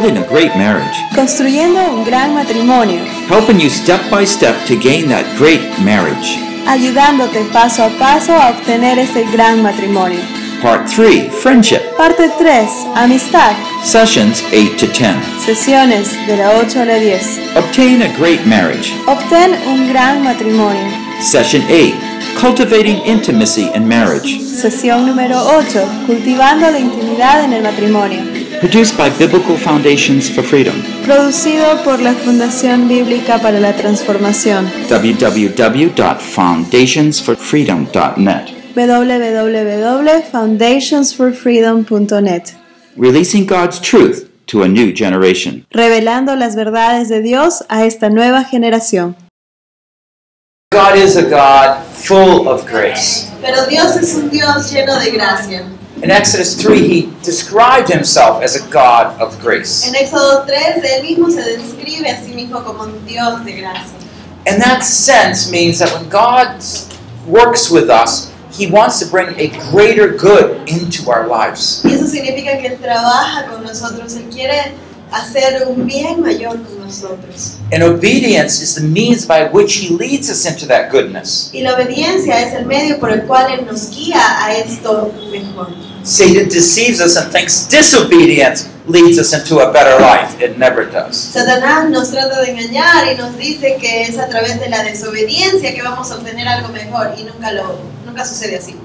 Building a Great Marriage, Construyendo un gran matrimonio, helping you step by step to gain that great marriage. ayudándote paso a paso a obtener ese gran matrimonio. Part 3 Friendship, Parte 3. Amistad. Sessions 8 to 10. Sesiones de la 8 a la 10. Obtain a great marriage. Obtén un gran matrimonio. Session 8 Cultivating Intimacy in Marriage. Sesión número 8. Cultivando la intimidad en el matrimonio. Produced by Biblical Foundations for Freedom. Producido por la Fundación Bíblica para la Transformación. www.foundationsforfreedom.net. www.foundationsforfreedom.net. Releasing God's truth to a new generation. Revelando las verdades de Dios a esta nueva generación. God is a God full of grace. Pero Dios es un Dios lleno de gracia. In Exodus 3, he described himself as a God of grace. En Éxodo 3, él mismo se describe a sí mismo como un Dios de gracia. And that sense means that when God works with us, he wants to bring a greater good into our lives. Y eso significa que Él trabaja con nosotros, Él quiere hacer un bien mayor con nosotros. And obedience is the means by which he leads us into that goodness. Y la obediencia es el medio por el cual Él nos guía a esto mejor. Satan deceives us and thinks disobedience leads us into a better life. It never does. Satanás nos trata de engañar y nos dice que es a través de la desobediencia que vamos a obtener algo mejor y nunca lo nunca sucede así.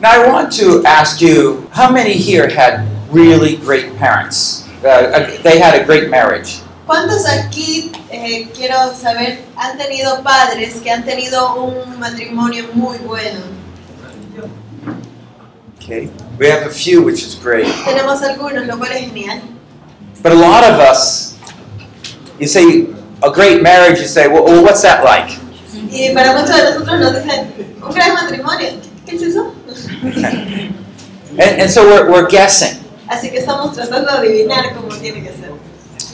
Now, I want to ask you how many here had really great parents? Uh, they had a great marriage. ¿Cuántos aquí, eh, quiero saber, han tenido padres que han tenido un matrimonio muy bueno? Okay. We have a few, which is great. Tenemos algunos, lo cual es genial. But a lot of us, you say a great marriage, you say, well, well what's that like? Y para muchos de nosotros nos dicen, un gran matrimonio. ¿Qué es eso? And, and so we're, we're guessing. Así que estamos tratando de adivinar cómo tiene que ser.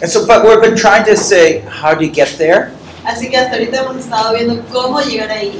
And so, but we've been trying to say, how do you get there? Así que hasta ahorita hemos estado viendo cómo llegar ahí.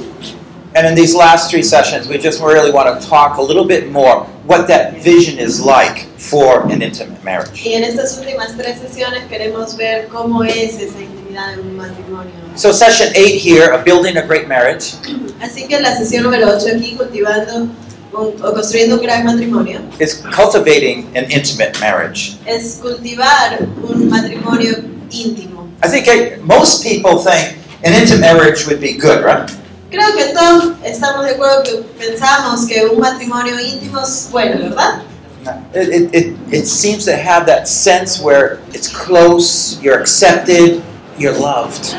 And in these last three sessions, we just really want to talk a little bit more what that vision is like for an intimate marriage. Y en estas últimas tres sesiones queremos ver cómo es esa intimidad en un matrimonio. So, session eight here of building a great marriage Así que la sesión número 8 aquí, cultivando un- o construyendo un gran matrimonio, is cultivating an intimate marriage. es cultivar un matrimonio íntimo. I think most people think an intimate marriage would be good, right? Creo que todos estamos de acuerdo que pensamos que un matrimonio íntimo es bueno, ¿verdad? It, it, it, it seems to have that sense where it's close, you're accepted, you're loved.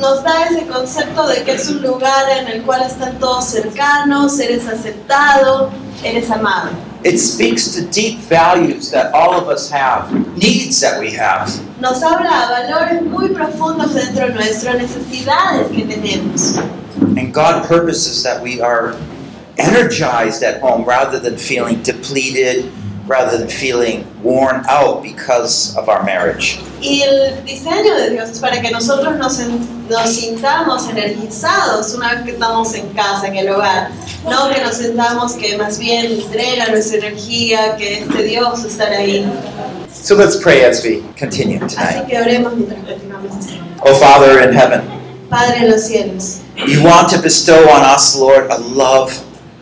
Nos da ese concepto de que es un lugar en el cual están todos cercanos, eres aceptado, eres amado. It speaks to deep values that all of us have, needs that we have. Nos habla a valores muy profundos dentro de nuestras necesidades que tenemos. And God purposes that we are energized at home rather than feeling depleted, rather than feeling worn out because of our marriage. Y el diseño de Dios es para que nosotros nos, nos sintamos energizados una vez que estamos en casa, en el hogar. No que nos sintamos que más bien drena nuestra energía, que este Dios estar ahí. So let's pray as we continue tonight. Así que oremos mientras continuamos. Oh Father in heaven, Padre los cielos, you want to bestow on us, Lord, a love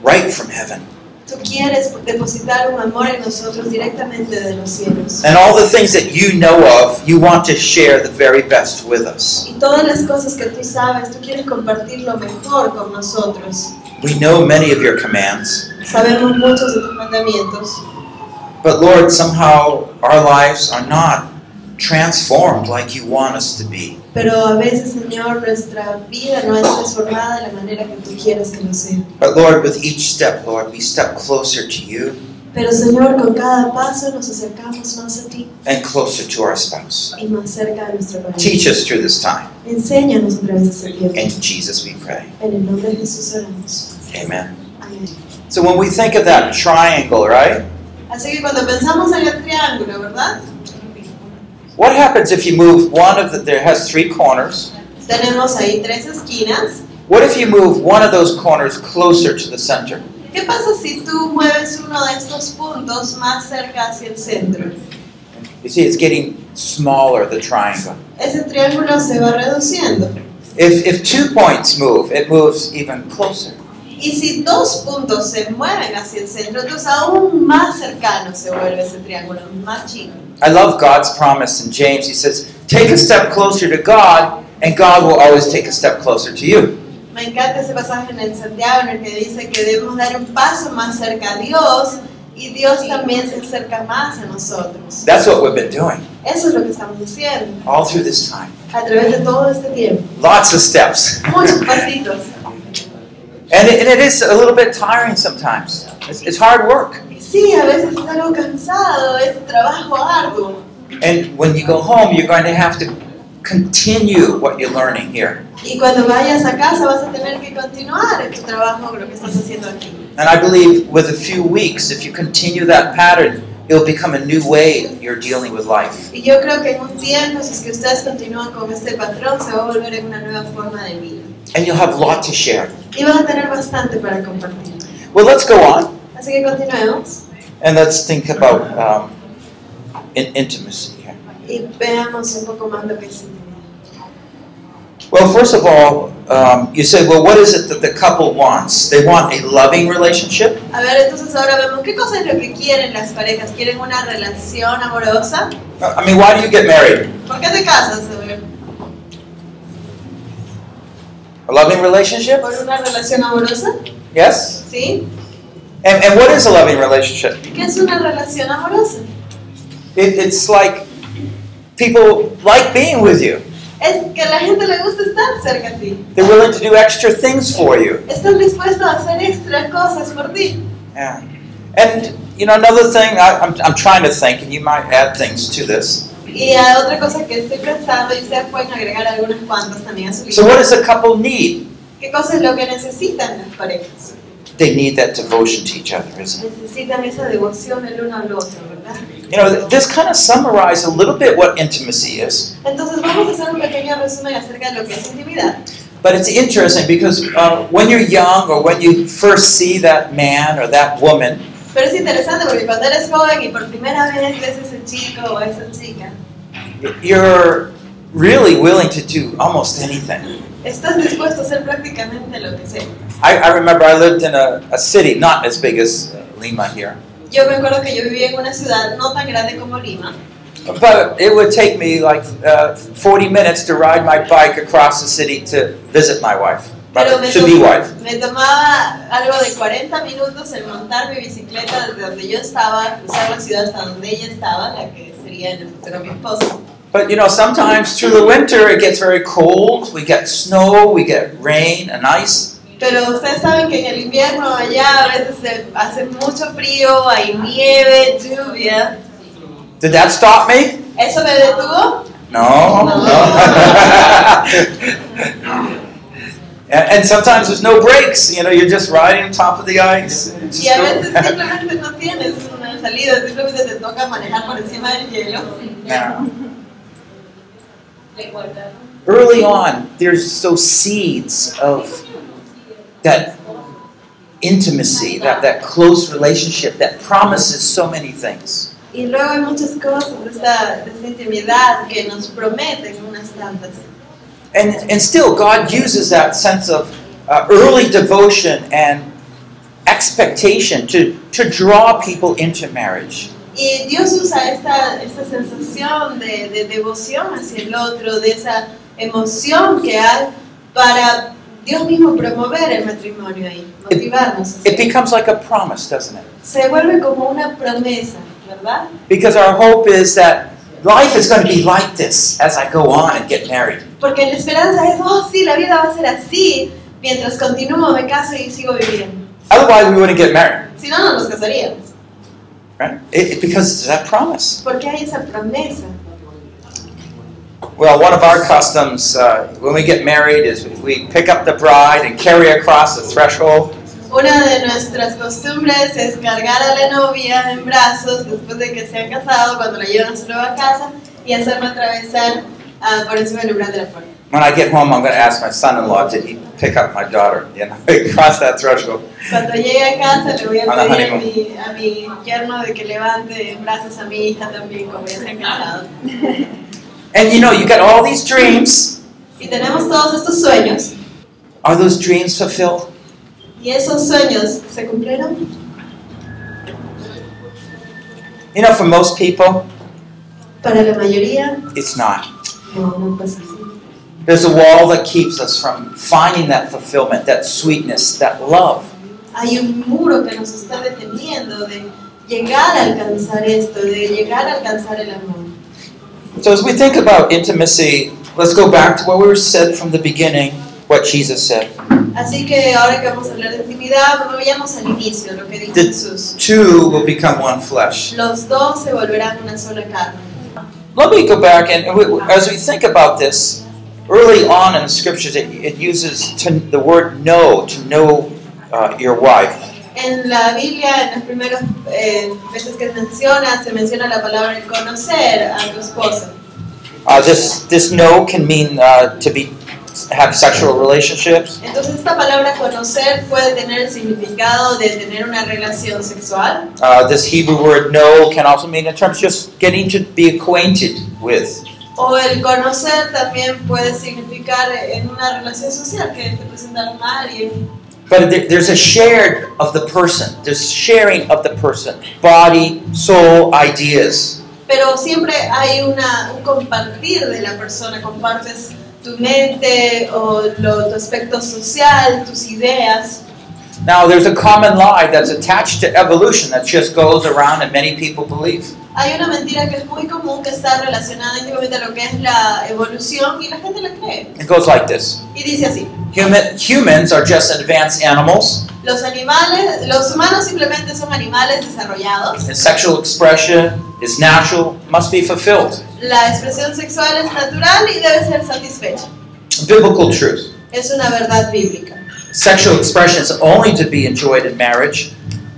right from heaven. tú quieres depositar un amor en nosotros directamente de los cielos. And all the things that you know of, you want to share the very best with us. Y todas las cosas que tú sabes, tú quieres compartir lo mejor con nosotros. We know many of your commands, Sabemos muchos de tus mandamientos, but Lord, somehow our lives are not transformed like you want us to be. Pero a veces, Señor, nuestra vida no es transformada de la manera que tú quieres que lo sea. But Lord, with each step, Lord, we step closer to you Pero, Señor, con cada paso nos acercamos más a ti and closer to our spouse. y más cerca de nuestra Teach pareja. us through this time. Enséñanos a través de este tiempo. In Jesus we pray. En el nombre de Jesús oramos. Amen. Amén. So when we think of that triangle, right? Así que cuando pensamos en el triángulo, ¿verdad? What happens if you move one of the, there has three corners. Tenemos ahí tres esquinas. What if you move one of those corners closer to the center? ¿Qué pasa si tú mueves uno de estos puntos más cerca hacia el centro? You see, it's getting smaller, the triangle. ese triángulo se va reduciendo. If, if two points move, it moves even closer. Y si dos puntos se mueven hacia el centro, entonces aún más cercano se vuelve ese triángulo, más chico. I love God's promise in James. He says, Take a step closer to God, and God will always take a step closer to you. Me encanta ese pasaje en el Santiago en el que dice que debemos dar un paso más cerca a Dios y Dios también se acerca más a nosotros. That's what we've been doing Eso es lo que estamos haciendo all through this time. a través de todo este tiempo. Lots of steps. Muchos pasitos. And it, and it is a little bit tiring sometimes. It's, it's hard work. Sí, a veces es algo cansado, es trabajo arduo. And when you go home, you're going to have to continue what you're learning here. Y cuando vayas a casa vas a tener que continuar en tu trabajo, lo que estás haciendo aquí. And I believe with a few weeks, if you continue that pattern, it'll become a new way you're dealing with life. Y yo creo que en un tiempo, si es que ustedes continúan con este patrón, se va a volver en una nueva forma de vida. And you'll have a lot to share. Y van a tener bastante para compartir. Well, let's go on Así que continuemos and let's think about um, in- intimacy here. y veamos un poco más lo que es. Well, first of all, um, you say, well, what is it that the couple wants? They want a loving relationship. A ver, entonces ahora vemos qué cosa es lo que quieren las parejas. ¿Quieren una relación amorosa? I mean, why do you get married? ¿Por qué te casas? A loving relationship? ¿Por una relación amorosa? Yes? ¿Sí? And, and what is a loving relationship? ¿Qué es una relación amorosa? It, it's like people like being with you. Es que la gente le gusta estar cerca a ti. They're willing to do extra things for you. Están dispuestos a hacer extra cosas por ti. Yeah. And, you know, another thing, I, I'm, I'm trying to think, and you might add things to this. Y hay otra cosa que estoy pensando y ustedes pueden agregar algunas cuantas también a su So, what does a couple need? ¿Qué cosa es lo que necesitan las parejas? They need that devotion to each other, isn't it? Necesitan esa devoción el uno al otro, ¿verdad? You know, this kind of summarizes a little bit what intimacy is. Entonces vamos a hacer un pequeño resumen acerca de lo que es intimidad. But it's interesting because uh, when you're young or when you first see that man or that woman, Pero es interesante porque cuando eres joven y por primera vez ves a ese chico o a esa chica, you're really willing to do almost anything. estás dispuesto a hacer prácticamente lo que sea. I, I remember I lived in a, a city not as big as uh, Lima here, Yo me acuerdo que yo vivía en una ciudad no tan grande como Lima, but it would take me like uh, 40 minutes to ride my bike across the city to visit my wife, pero me, to be tom- wife. me tomaba algo de 40 minutos el montar mi bicicleta desde donde yo estaba, cruzar la ciudad hasta donde ella estaba, la que sería en el futuro mi esposo. But you know, sometimes through the winter it gets very cold. We get snow, we get rain and ice. Pero ustedes saben que en el invierno allá a veces se hace mucho frío, hay nieve, lluvia. Did that stop me? ¿Eso me detuvo? No. and, and sometimes there's no brakes. You know, you're just riding on top of the ice. Y a veces simplemente no tienes una salida, simplemente te toca manejar por encima del hielo. Yeah. Early on, there's those seeds of that intimacy, that, that close relationship that promises so many things. Y luego hay muchas cosas de esta, de esta intimidad que nos prometen unas tantas. And, and still, God uses that sense of uh, early devotion and expectation to, to draw people into marriage. Y Dios usa esta, esta sensación de, de devoción hacia el otro, de esa emoción que hay para Dios mismo promover el matrimonio ahí, motivarnos. hacia It becomes like a promise, doesn't it? Se vuelve como una promesa, ¿verdad? Because our hope is that life is going to be like this as I go on and get married. Porque la esperanza es, oh sí, la vida va a ser así mientras continúo, me caso y sigo viviendo. Otherwise, we wouldn't get married, Si no, no nos casaríamos. right? It, it- because it's that promise. Porque hay esa promesa. Well, one of our customs uh, when we get married is we pick up the bride and carry her across the threshold. Una de nuestras costumbres es cargar a la novia en brazos después de que se han casado, cuando la llevan a su nueva casa, y hacerla atravesar ah, por encima del umbral de la puerta. When I get home, I'm going to ask my son-in-law to he pick up my daughter. You know, cross that threshold. Cuando llegue a casa le voy a pedir a mi, a mi yerno de que levante en brazos a mi hija también, como ya se han casado. And you know, you got all these dreams. Y tenemos todos estos sueños, Are those dreams fulfilled? Y esos sueños se cumplieron. You know, for most people, Para la mayoría, it's not. no, no pasa así. There's a wall that keeps us from finding that fulfillment, that sweetness, that love. Hay un muro que nos está deteniendo de llegar a alcanzar esto, de llegar a alcanzar el amor. So as we think about intimacy, let's go back to what we were said from the beginning, what Jesus said. Así que ahora que vamos a hablar de intimidad, vayamos al inicio, lo que dijo The- Jesús. Two will become one flesh. Los dos se volverán una sola carne. Let me go back and as we think about this, early on in the scriptures, it, it uses to, the word know, to know uh, your wife. En la Biblia, en las primeras eh, veces que menciona, se menciona la palabra el conocer a tu esposa. Uh, this this know can mean uh, to be have sexual relationships. Entonces esta palabra conocer puede tener el significado de tener una relación sexual. Uh, this Hebrew word know can also mean in terms of just getting to be acquainted with. O el conocer también puede significar en una relación social, que te presentaron a alguien. But there's a shared of the person. There's sharing of the person, body, soul, ideas. Pero siempre hay una, un compartir de la persona, compartes tu mente o lo- tu aspecto social, tus ideas. Now, there's a common lie that's attached to evolution that just goes around and many people believe. Hay una mentira que es muy común que está relacionada íntimamente a lo que es la evolución y la gente la cree. It goes like this Y dice así, Humans are just advanced animals, los animales, los humanos simplemente son animales desarrollados. and sexual expression is natural, must be fulfilled. La expresión sexual es natural y debe ser satisfecha. Biblical truth. Es una verdad bíblica. Sexual expression is only to be enjoyed in marriage.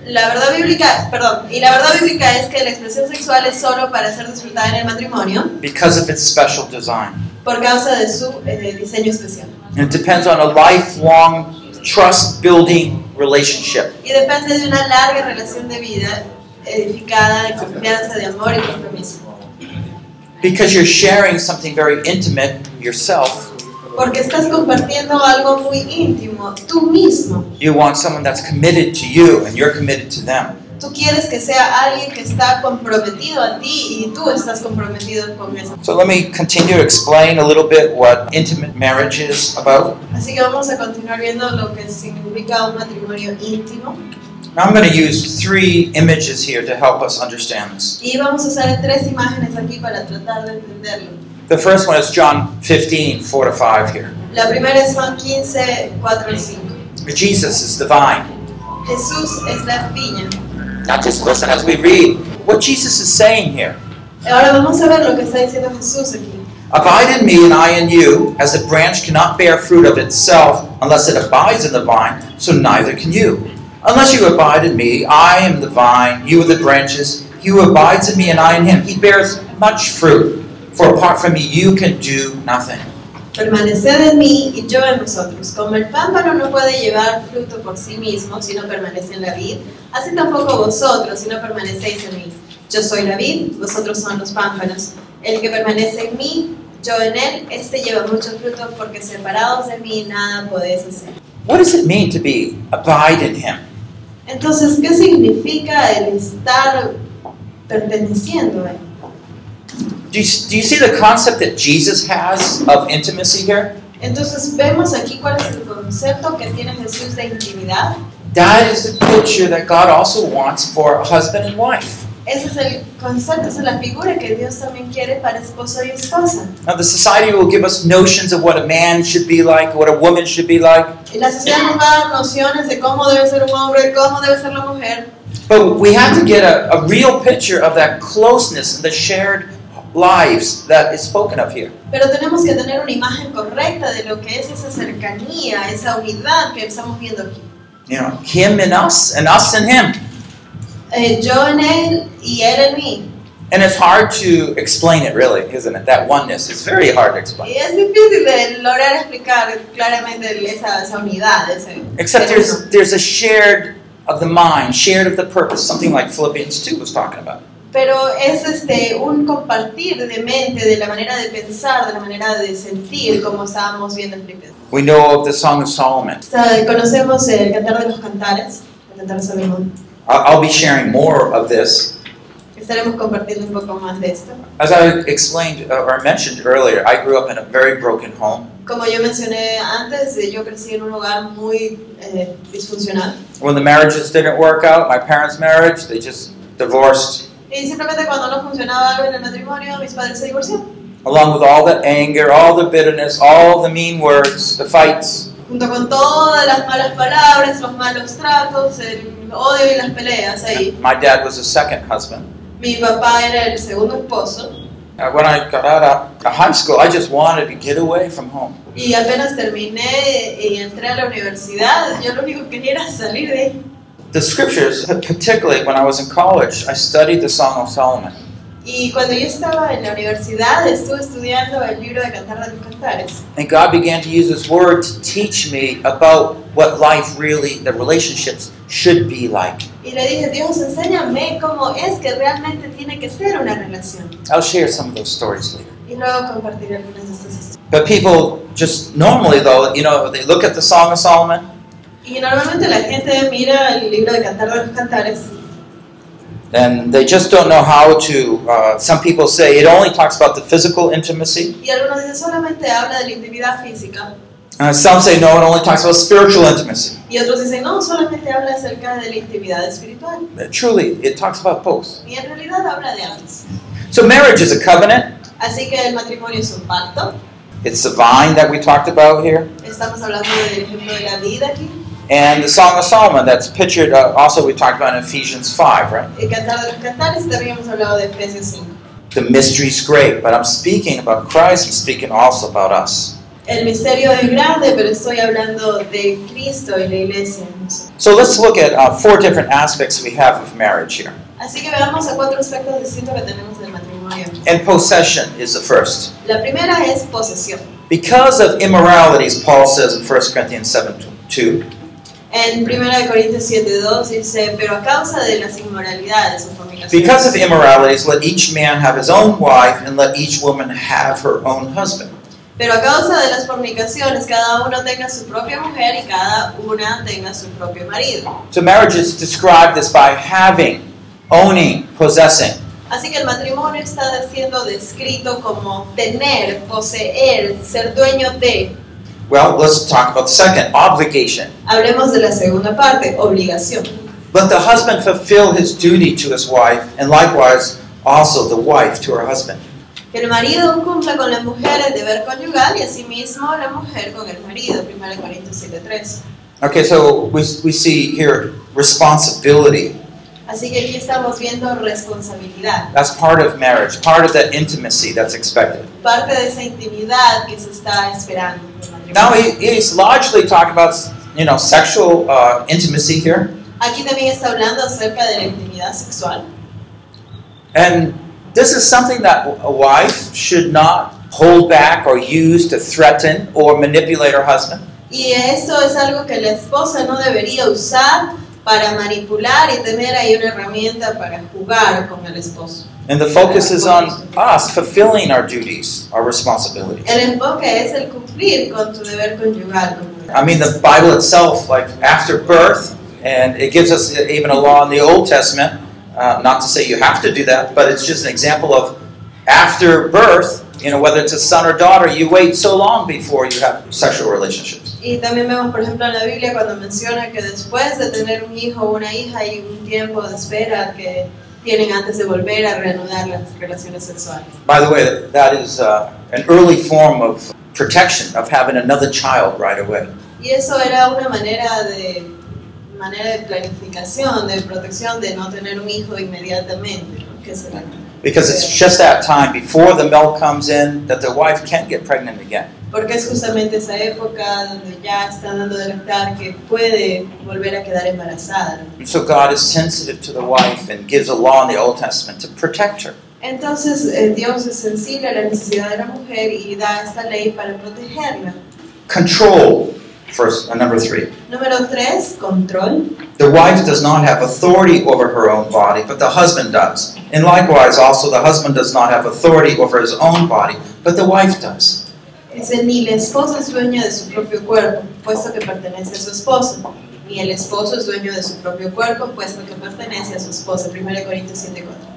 La verdad bíblica, perdón, y la verdad bíblica es que la expresión sexual es solo para ser disfrutada en el matrimonio because of its special design. por causa de su eh, diseño especial. And it depends on a lifelong trust building relationship. Y depende de una larga relación de vida edificada en confianza, de amor y compromiso. Because you're sharing something very intimate yourself, Porque estás compartiendo algo muy íntimo, tú mismo. you want someone that's committed to you and you're committed to them. Tú quieres que sea alguien que está comprometido a ti y tú estás comprometido con eso. So let me continue to explain a little bit what intimate marriage is about. Así que vamos a continuar viendo lo que significa un matrimonio íntimo. Now I'm going to use three images here to help us understand this. Y vamos a usar tres imágenes aquí para tratar de entenderlo. The first one is John 15, 4 to 5 here. La primera es Juan 15, 4 al 5. Jesus is the vine. Jesús es la viña. Now just listen as we read what Jesus is saying here. Ahora vamos a ver lo que está diciendo Jesús aquí. Abide in me and I in you, as a branch cannot bear fruit of itself unless it abides in the vine, so neither can you. Unless you abide in me, I am the vine, you are the branches. He who abides in me and I in him, he bears much fruit. For apart from me, you can do nothing. Permaneced en mí y yo en vosotros. Como el pámpano no puede llevar fruto por sí mismo si no permanece en la vid, así tampoco vosotros si no permanecéis en mí. Yo soy la vid, vosotros son los pámpanos. El que permanece en mí, yo en él, este lleva mucho fruto porque separados de mí nada podéis hacer. What does it mean to be abide in him? Entonces, ¿qué significa el estar perteneciendo a él? Do you, do you see the concept that Jesus has of intimacy here? Entonces, vemos aquí cuál es el concepto que tiene Jesús de intimidad. That is the picture that God also wants for a husband and wife. Ese es el concepto, esa es la figura que Dios también quiere para esposo y esposa. Now, the society will give us notions of what a man should be like, what a woman should be like, Y la sociedad nos va a dar nociones de cómo debe ser un hombre, cómo debe ser la mujer. but we have to get a, a real picture of that closeness and the shared lives that is spoken of here. Pero tenemos que tener una imagen correcta de lo que es esa cercanía, esa unidad que estamos viendo aquí. You know, him and us, and us and him. Eh, yo en él y él en mí. And it's hard to explain it, really, isn't it? That oneness is very hard to explain. Es difícil de lograr explicar claramente esa, esa unidad. Ese, Except there's there's a shared of the mind, shared of the purpose, something like Philippians 2 was talking about. Pero es este, un compartir de mente, de la manera de pensar, de la manera de sentir, como estábamos viendo en Filipenses. We know of the Song of Solomon. O sea, Conocemos el Cantar de los Cantares, el Cantar de Salomón. I'll be sharing more of this. Estaremos compartiendo un poco más de esto. As I explained uh, or mentioned earlier, I grew up in a very broken home. Como yo mencioné antes, eh, yo crecí en un hogar muy eh, disfuncional. When the marriages didn't work out, my parents' marriage, they just divorced. Y simplemente cuando no funcionaba algo en el matrimonio, mis padres se divorciaron. Along with all the anger, all the bitterness, all the mean words, the fights. Junto con todas las malas palabras, los malos tratos, el odio y las peleas ahí. My dad was a second husband. Mi papá era el segundo esposo. Uh, when I got out of of high school, I just wanted to get away from home. Y apenas terminé y entré a la universidad, yo lo único que quería era salir de ahí. The scriptures, particularly when I was in college, I studied the Song of Solomon. Y cuando yo estaba en la universidad, estuve estudiando el libro de Cantar de los Cantares. And God began to use His Word to teach me about what life really, the relationships should be like. Y le dije, Dios, enséñame cómo es que realmente tiene que ser una relación. I'll share some of those stories later. Y luego compartiré algunas de estas historias. But people just normally, though, you know, they look at the Song of Solomon Y normalmente la gente mira el libro de Cantar de los Cantares and they just don't know how to. Uh, some people say it only talks about the physical intimacy. y algunos dicen solamente habla de la intimidad física. Uh, some say no, it only talks about spiritual intimacy. Y otros dicen, no, solamente habla acerca de la intimidad espiritual. But truly, it talks about both. Y en realidad habla de ambos. So marriage is a covenant. Así que el matrimonio es un pacto. It's the vine that we talked about here. Estamos hablando del ejemplo de la vida aquí. And the Song of Solomon, that's pictured, uh, also we talked about in Ephesians 5, right? El Cantar de los Cantares también hablado de Efesios 5. The mystery's great, but I'm speaking about Christ, I'm speaking also about us. El misterio es grande, pero estoy hablando de Cristo y la iglesia. So let's look at uh, four different aspects we have of marriage here. Así que veamos a cuatro aspectos distintos que tenemos del matrimonio. And possession is the first. La primera es posesión. Because of immoralities, Paul says in 1 Corinthians 7 2, En 1 Corintios 7.2 dice, pero a causa de las inmoralidades o because of immoralities, let each man have his own wife, and let each woman have her own husband. Pero a causa de las fornicaciones, cada uno tenga su propia mujer y cada una tenga su propio marido. So marriage is described as by having, owning, possessing. Así que el matrimonio está siendo descrito como tener, poseer, ser dueño de. Well, let's talk about the second obligation. Hablemos de la segunda parte, obligación. Let the husband fulfill his duty to his wife, and likewise also the wife to her husband. Que el marido cumpla con la mujer el deber conyugal y asimismo la mujer con el marido. 1 Corintios 7.3. Okay, so we, we see here responsibility. Así que aquí estamos viendo responsabilidad. That's part of marriage, part of that intimacy that's expected. Parte de esa intimidad que se está esperando. En el matrimonio. Now he, he's largely talking about you know sexual uh, intimacy here, Aquí también está hablando acerca de la intimidad sexual. and this is something that a wife should not hold back or use to threaten or manipulate her husband. Y esto es algo que la esposa no debería usar para manipular y tener ahí una herramienta para jugar con el esposo. And the focus is on us fulfilling our duties, our responsibilities. El enfoque es el cumplir con tu deber conyugal. I mean, the Bible itself, like after birth, and it gives us even a law in the Old Testament. Uh, not to say you have to do that, but it's just an example of after birth. You know, whether it's a son or daughter, you wait so long before you have sexual relationships. Y también vemos, por ejemplo, en la Biblia cuando menciona que después de tener un hijo o una hija hay un tiempo de espera que tienen antes de volver a reanudar las relaciones sexuales. By the way, that is uh, an early form of protection of having another child right away. Y eso era una manera de manera de planificación, de protección, de no tener un hijo inmediatamente. Que se- Because it's just that time before the milk comes in that the wife can't get pregnant again. Porque es justamente esa época donde ya está dando de lactar que puede volver a quedar embarazada. And so God is sensitive to the wife and gives a law in the Old Testament to protect her. Entonces eh, Dios es sensible a la necesidad de la mujer y da esta ley para protegerla. Control, first, uh, number three. Número 3, control. The wife does not have authority over her own body, but the husband does. And likewise, also, the husband does not have authority over his own body, but the wife does. Dice, ni el esposo es dueño de su propio cuerpo, puesto que pertenece a su esposo. Ni el esposo es dueño de su propio cuerpo, puesto que pertenece a su esposa. 1 Corintios 7:4.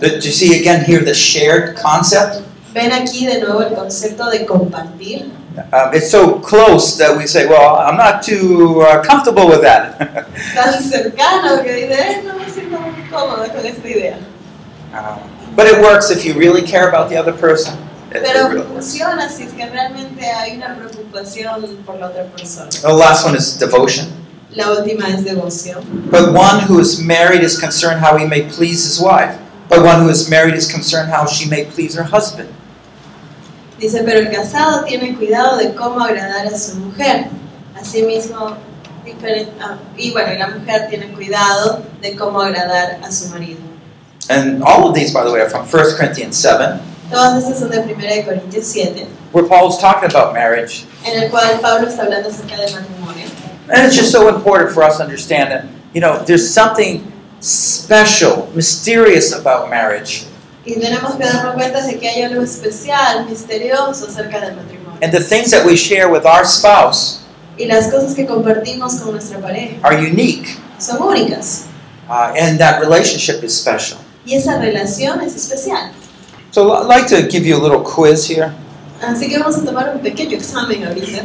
Did you see again here the shared concept? Ven aquí de nuevo el concepto de compartir. Um, it's so close that we say, well, I'm not too uh, comfortable with that. Tan cercano que "Eh, no me siento muy cómoda con esta idea. Uh, but it works if you really care about the other person. It- it works. funciona si es que realmente hay una preocupación por la otra persona. The last one is devotion. La última es devoción. But one who is married is concerned how he may please his wife. But one who is married is concerned how she may please her husband. Dice, pero el casado tiene cuidado de cómo agradar a su mujer. Asimismo, diferen- ah, y bueno, la mujer tiene cuidado de cómo agradar a su marido. And all of these, by the way, are from 1 Corinthians 7, Todas estas son de 1 de Corintios 7, where Paul's talking about marriage. en el cual Pablo está hablando acerca del matrimonio. And it's just so important for us to understand that, you know, there's something special, mysterious about marriage. Y tenemos que darnos cuenta de que hay algo especial, misterioso acerca del matrimonio. And the things that we share with our spouse Y las cosas que compartimos con nuestra pareja are unique. son únicas. Uh, and that relationship is special. Y esa relación es especial. So I'd like to give you a little quiz here. Así que vamos a tomar un pequeño examen ahorita.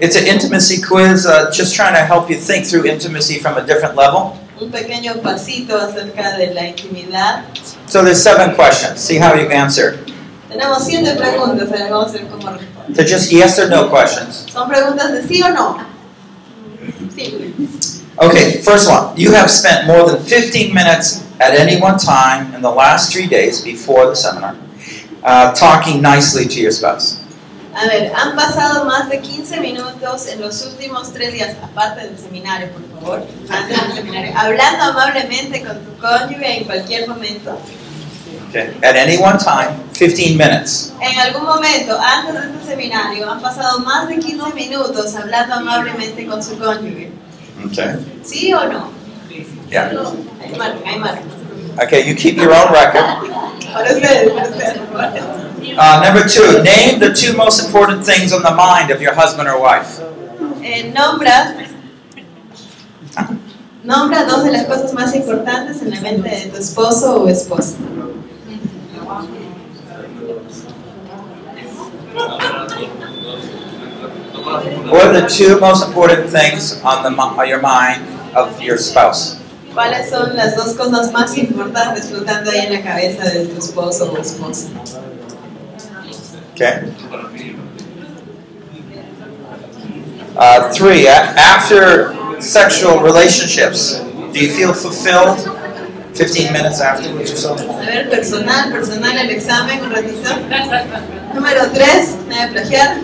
It's an intimacy quiz, uh, just trying to help you think through intimacy from a different level. Un pequeño pasito acerca de la intimidad. So there's seven questions. See how you answer. Tenemos siete preguntas, ahora vamos a ver cómo responder. They're just yes or no questions. Son preguntas de sí o no. Simple. Okay, first one. You have spent more than 15 minutes at any one time in the last three days before the seminar uh, talking nicely to your spouse. A ver, han pasado más de 15 minutos en los últimos tres días, aparte del seminario, por favor, antes del seminario, hablando amablemente con tu cónyuge en cualquier momento. Okay, at any one time, 15 minutes. En algún momento, antes de este seminario, han pasado más de 15 minutos hablando amablemente con su cónyuge. Okay. ¿Sí o no? Yeah. Hay margen, hay margen. Okay, you keep your own record. Para ustedes, para ustedes. Uh, number two, name the two most important things on the mind of your husband or wife. Eh, nombra, nombra dos de las cosas más importantes en la mente de tu esposo o esposa. What are the two most important things on the on your mind of your spouse? ¿Cuáles son las dos cosas más importantes flotando ahí en la cabeza de tu esposo o esposa? Okay. Uh, three, a- after sexual relationships, do you feel fulfilled? 15 minutes afterwards or so? A ver, personal, personal el examen un ratito. Número 3, nada de plagiar.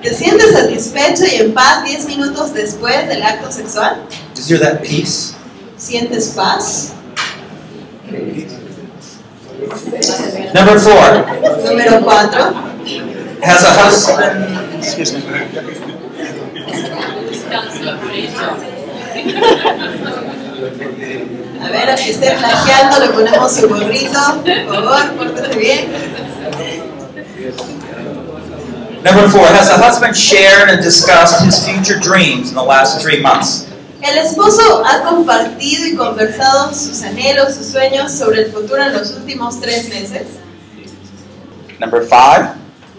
¿Te sientes satisfecho y en paz 10 minutos después del acto sexual? Is there that peace? ¿Sientes paz? Number four, Número 4. has a husband, excuse me, A ver, al que esté plagiando le ponemos su gorrito. Por favor, pórtese bien. number four, has a husband shared and discussed his future dreams in the last three months? El esposo ha compartido y conversado sus anhelos, sus sueños sobre el futuro en los últimos tres meses. Number five,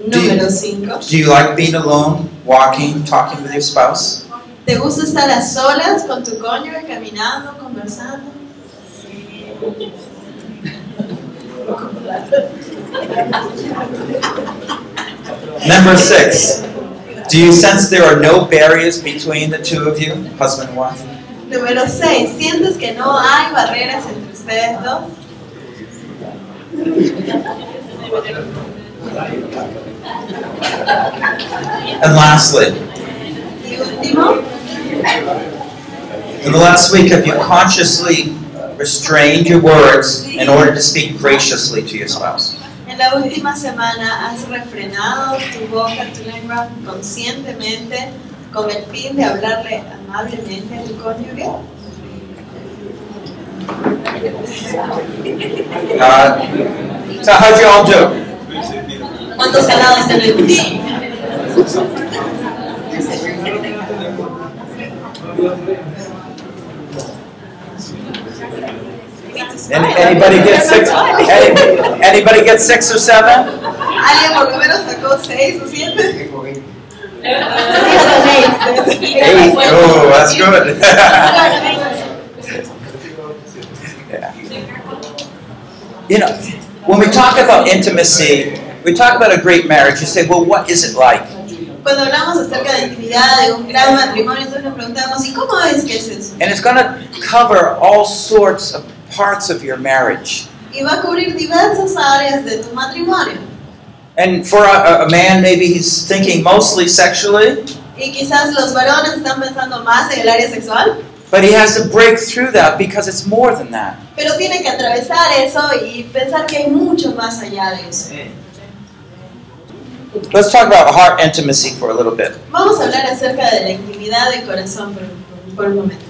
Número 5. do you like being alone, walking, talking with your spouse? ¿Te gusta estar a solas con tu cónyuge, caminando, conversando? Number six, do you sense there are no barriers between the two of you, husband and wife? Número 6. ¿Sientes que no hay barreras entre ustedes dos? And lastly, in the last week, have you consciously restrained your words in order to speak graciously to your spouse. En la última semana has refrenado tu boca, tu lengua conscientemente con el fin de hablarle amablemente a tu cónyuge. Uh, so how'd you all do? ¿Cuántos calados están en ti? Any, anybody get six? Any, anybody get six or seven? ¿Alguien por lo menos sacó seis o siete? Eight. Oh, that's good. Yeah. You know, when we talk about intimacy, we talk about a great marriage. You say, well, what is it like? Cuando hablamos acerca de intimidad, de un gran matrimonio, entonces nos preguntamos, ¿y cómo es que es eso? And it's going to cover all sorts of parts of your marriage. Y va a cubrir diversas áreas de tu matrimonio. And for a, a man, maybe he's thinking mostly sexually, Y quizás los varones están pensando más en el área sexual, but he has to break through that because it's more than that. pero tiene que atravesar eso y pensar que hay mucho más allá de eso. Let's talk about heart intimacy for a little bit. Vamos a hablar acerca de la intimidad del corazón por, por- por un momento.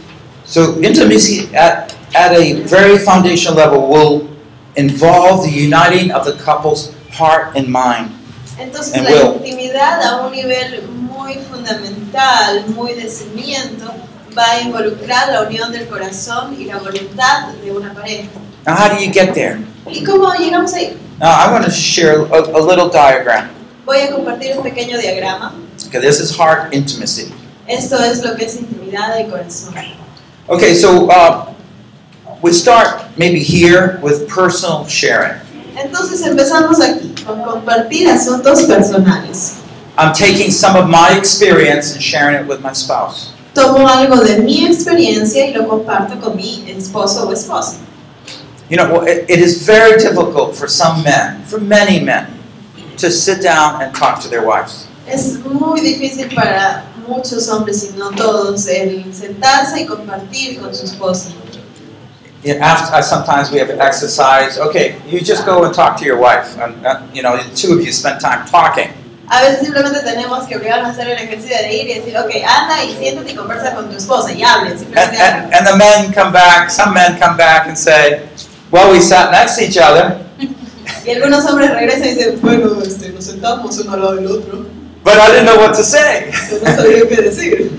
So, intimacy at, at a very foundational level will involve the uniting of the couple's heart and mind. Entonces And la will. intimidad a un nivel muy fundamental, muy de cimiento, va a involucrar la unión del corazón y la voluntad de una pareja. Now, how do you get there? ¿Y cómo llegamos ahí? Now, I want to share a, a little diagram. Voy a compartir un pequeño diagrama. Okay, this is heart intimacy. Esto es lo que es intimidad del corazón. Okay, so uh, we start maybe here with personal sharing. Entonces empezamos aquí con compartir asuntos personales. I'm taking some of my experience and sharing it with my spouse. Tomo algo de mi experiencia y lo comparto con mi esposo o esposa. You know, it, it is very difficult for some men, for many men, to sit down and talk to their wives. Es muy difícil para muchos hombres y no todos el sentarse y compartir con su esposa. After, uh, sometimes we have an exercise. Okay, you just go and talk to your wife. And, uh, you know, the two of you spend time talking. A veces simplemente tenemos que obligarnos a hacer el ejercicio de ir y decir, ok, anda y siéntate y conversa con tu esposa y hablen, And, and, and the men come back, some men come back and say, well, we sat next to each other, Y algunos hombres regresan y dicen, bueno, este, nos sentamos uno al lado del otro, but I didn't know what to say. no sabía qué decir.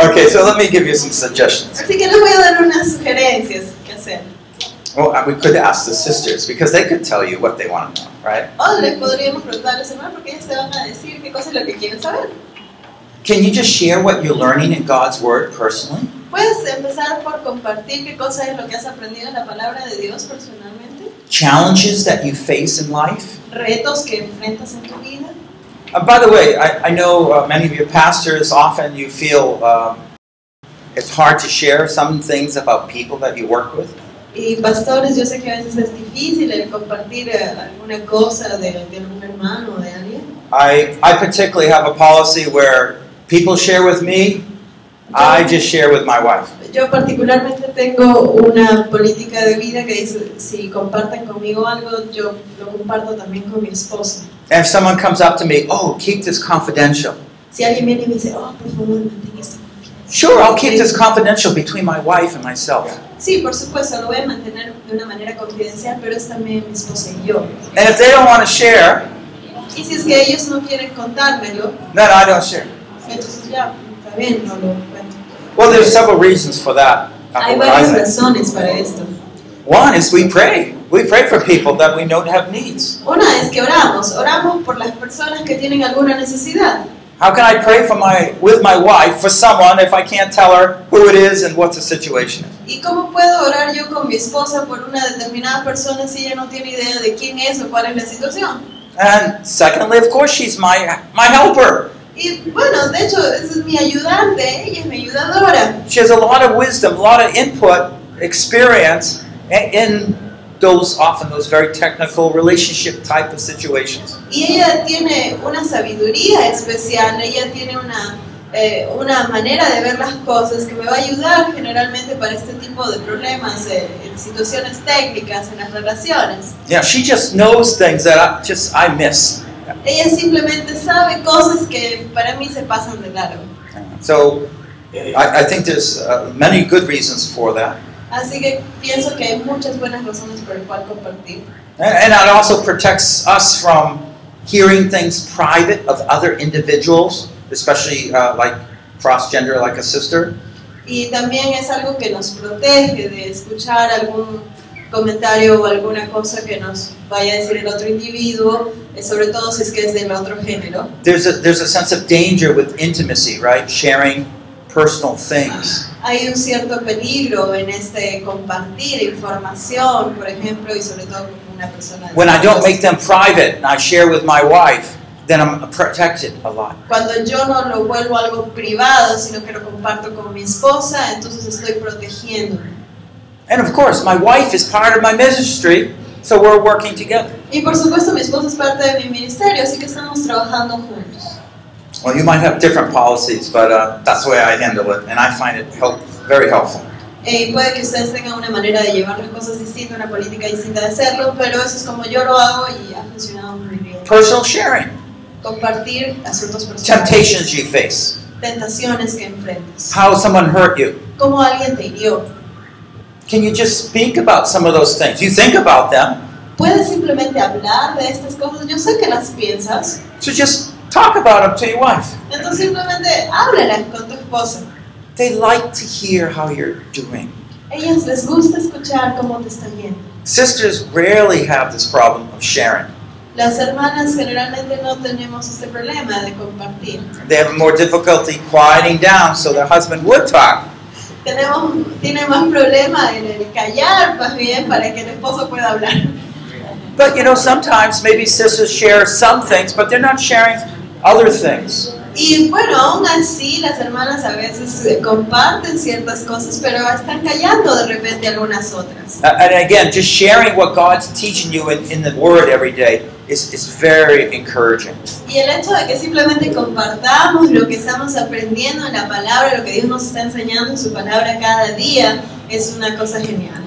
Okay, so let me give you some suggestions. Así que les voy a dar unas sugerencias que hacer. Well, we could ask the sisters because they could tell you what they want to know, right? O les podríamos preguntar a los hermanos porque ellos te van a decir qué cosa es lo que quieren saber. Can you just share what you're learning in God's Word personally? Puedes empezar por compartir qué cosa es lo que has aprendido en la palabra de Dios personalmente, Challenges that you face in life? retos que enfrentas en tu vida. Uh, by the way, I, I know uh, many of your pastors often you feel um, it's hard to share some things about people that you work with. Y pastores, yo sé que a veces es difícil el compartir eh, alguna cosa de, de algún hermano o de alguien. I, I particularly have a policy where people share with me, I just share with my wife. Yo particularmente tengo una política de vida que dice, si comparten conmigo algo, yo lo comparto también con mi. And if someone comes up to me, oh, keep this confidential. Si alguien viene y me dice, oh, por favor, mantén esto. Sure, I'll keep this confidential between my wife and myself. Sí, por supuesto, lo voy a mantener de una manera confidencial, pero es también mi esposa y yo. And if they don't want to share, Y si es que ellos no quieren contármelo, then I don't share. entonces ya, está bien, no lo. Well, there's several reasons for that. uh, Hay varias razones para esto. One is we pray. We pray for people that we know have needs. Una es que oramos, oramos por las personas que tienen alguna necesidad. How can I pray for my with my wife for someone if I can't tell her who it is and what the situation is? ¿Y cómo puedo orar yo con mi esposa por una determinada persona si ella no tiene idea de quién es o cuál es la situación? And secondly, of course, she's my my helper. Y bueno, de hecho, esa es mi ayudante, ella es mi ayudadora. She has a lot of wisdom, a lot of input, experience in- in those often those very technical relationship type of situations. Y ella tiene una sabiduría especial, ella tiene una eh, una manera de ver las cosas que me va a ayudar generalmente para este tipo de problemas, eh, en situaciones técnicas, en las relaciones. Yeah, she just knows things that I just I miss. Ella simplemente sabe cosas que para mí se pasan de largo. So I, I think there's uh, many good reasons for that. Así que pienso que hay muchas buenas razones por el cual compartir. And, and it also protects us from hearing things private of other individuals, especially uh, like cross gender, like a sister. Y también es algo que nos protege de escuchar algún comentario o alguna cosa que nos vaya a decir el otro individuo, eh, sobre todo si es que es del otro género. There's a, there's a sense of danger with intimacy, right? Sharing personal things. Hay un cierto peligro en este compartir información, por ejemplo, y sobre todo con una persona. When I don't make them private and I share with my wife, then I'm protected a lot. Cuando yo no lo vuelvo algo privado, sino que lo comparto con mi esposa, entonces estoy protegiéndome. And of course, my wife is part of my ministry, so we're working together. Y por supuesto, mi esposa es parte de mi ministerio, así que estamos trabajando juntos. Well, you might have different policies, but uh, that's the way I handle it, and I find it help, very helpful. Eh, puede que ustedes tengan una manera de llevar las cosas distinta, una política distinta de hacerlo, pero eso es como yo lo hago y ha funcionado muy bien. Personal sharing, Compartir asuntos personales, temptations you face, tentaciones que enfrentas, how someone hurt you. cómo alguien te hirió. Can you just speak about some of those things? You think about them, Puedes simplemente hablar de estas cosas, yo sé que las piensas, so just talk about them to your wife. entonces simplemente háblalas con tu esposa. They like to hear how you're doing. ellas les gusta escuchar cómo te están yendo. Sisters rarely have this problem of sharing. Las hermanas generalmente no tenemos este problema de compartir. They have more difficulty quieting down so their husband would talk. Tenemos, tienen más problema en el callar más bien para que el esposo pueda hablar. But you know, sometimes maybe sisters share some things, but they're not sharing other things. Y bueno, aún así las hermanas a veces eh, comparten ciertas cosas, pero están callando de repente algunas otras. Uh, and again, just sharing what God's teaching you in, in the Word every day is, is very encouraging. Y el hecho de que simplemente compartamos lo que estamos aprendiendo en la palabra, lo que Dios nos está enseñando en su palabra cada día, es una cosa genial.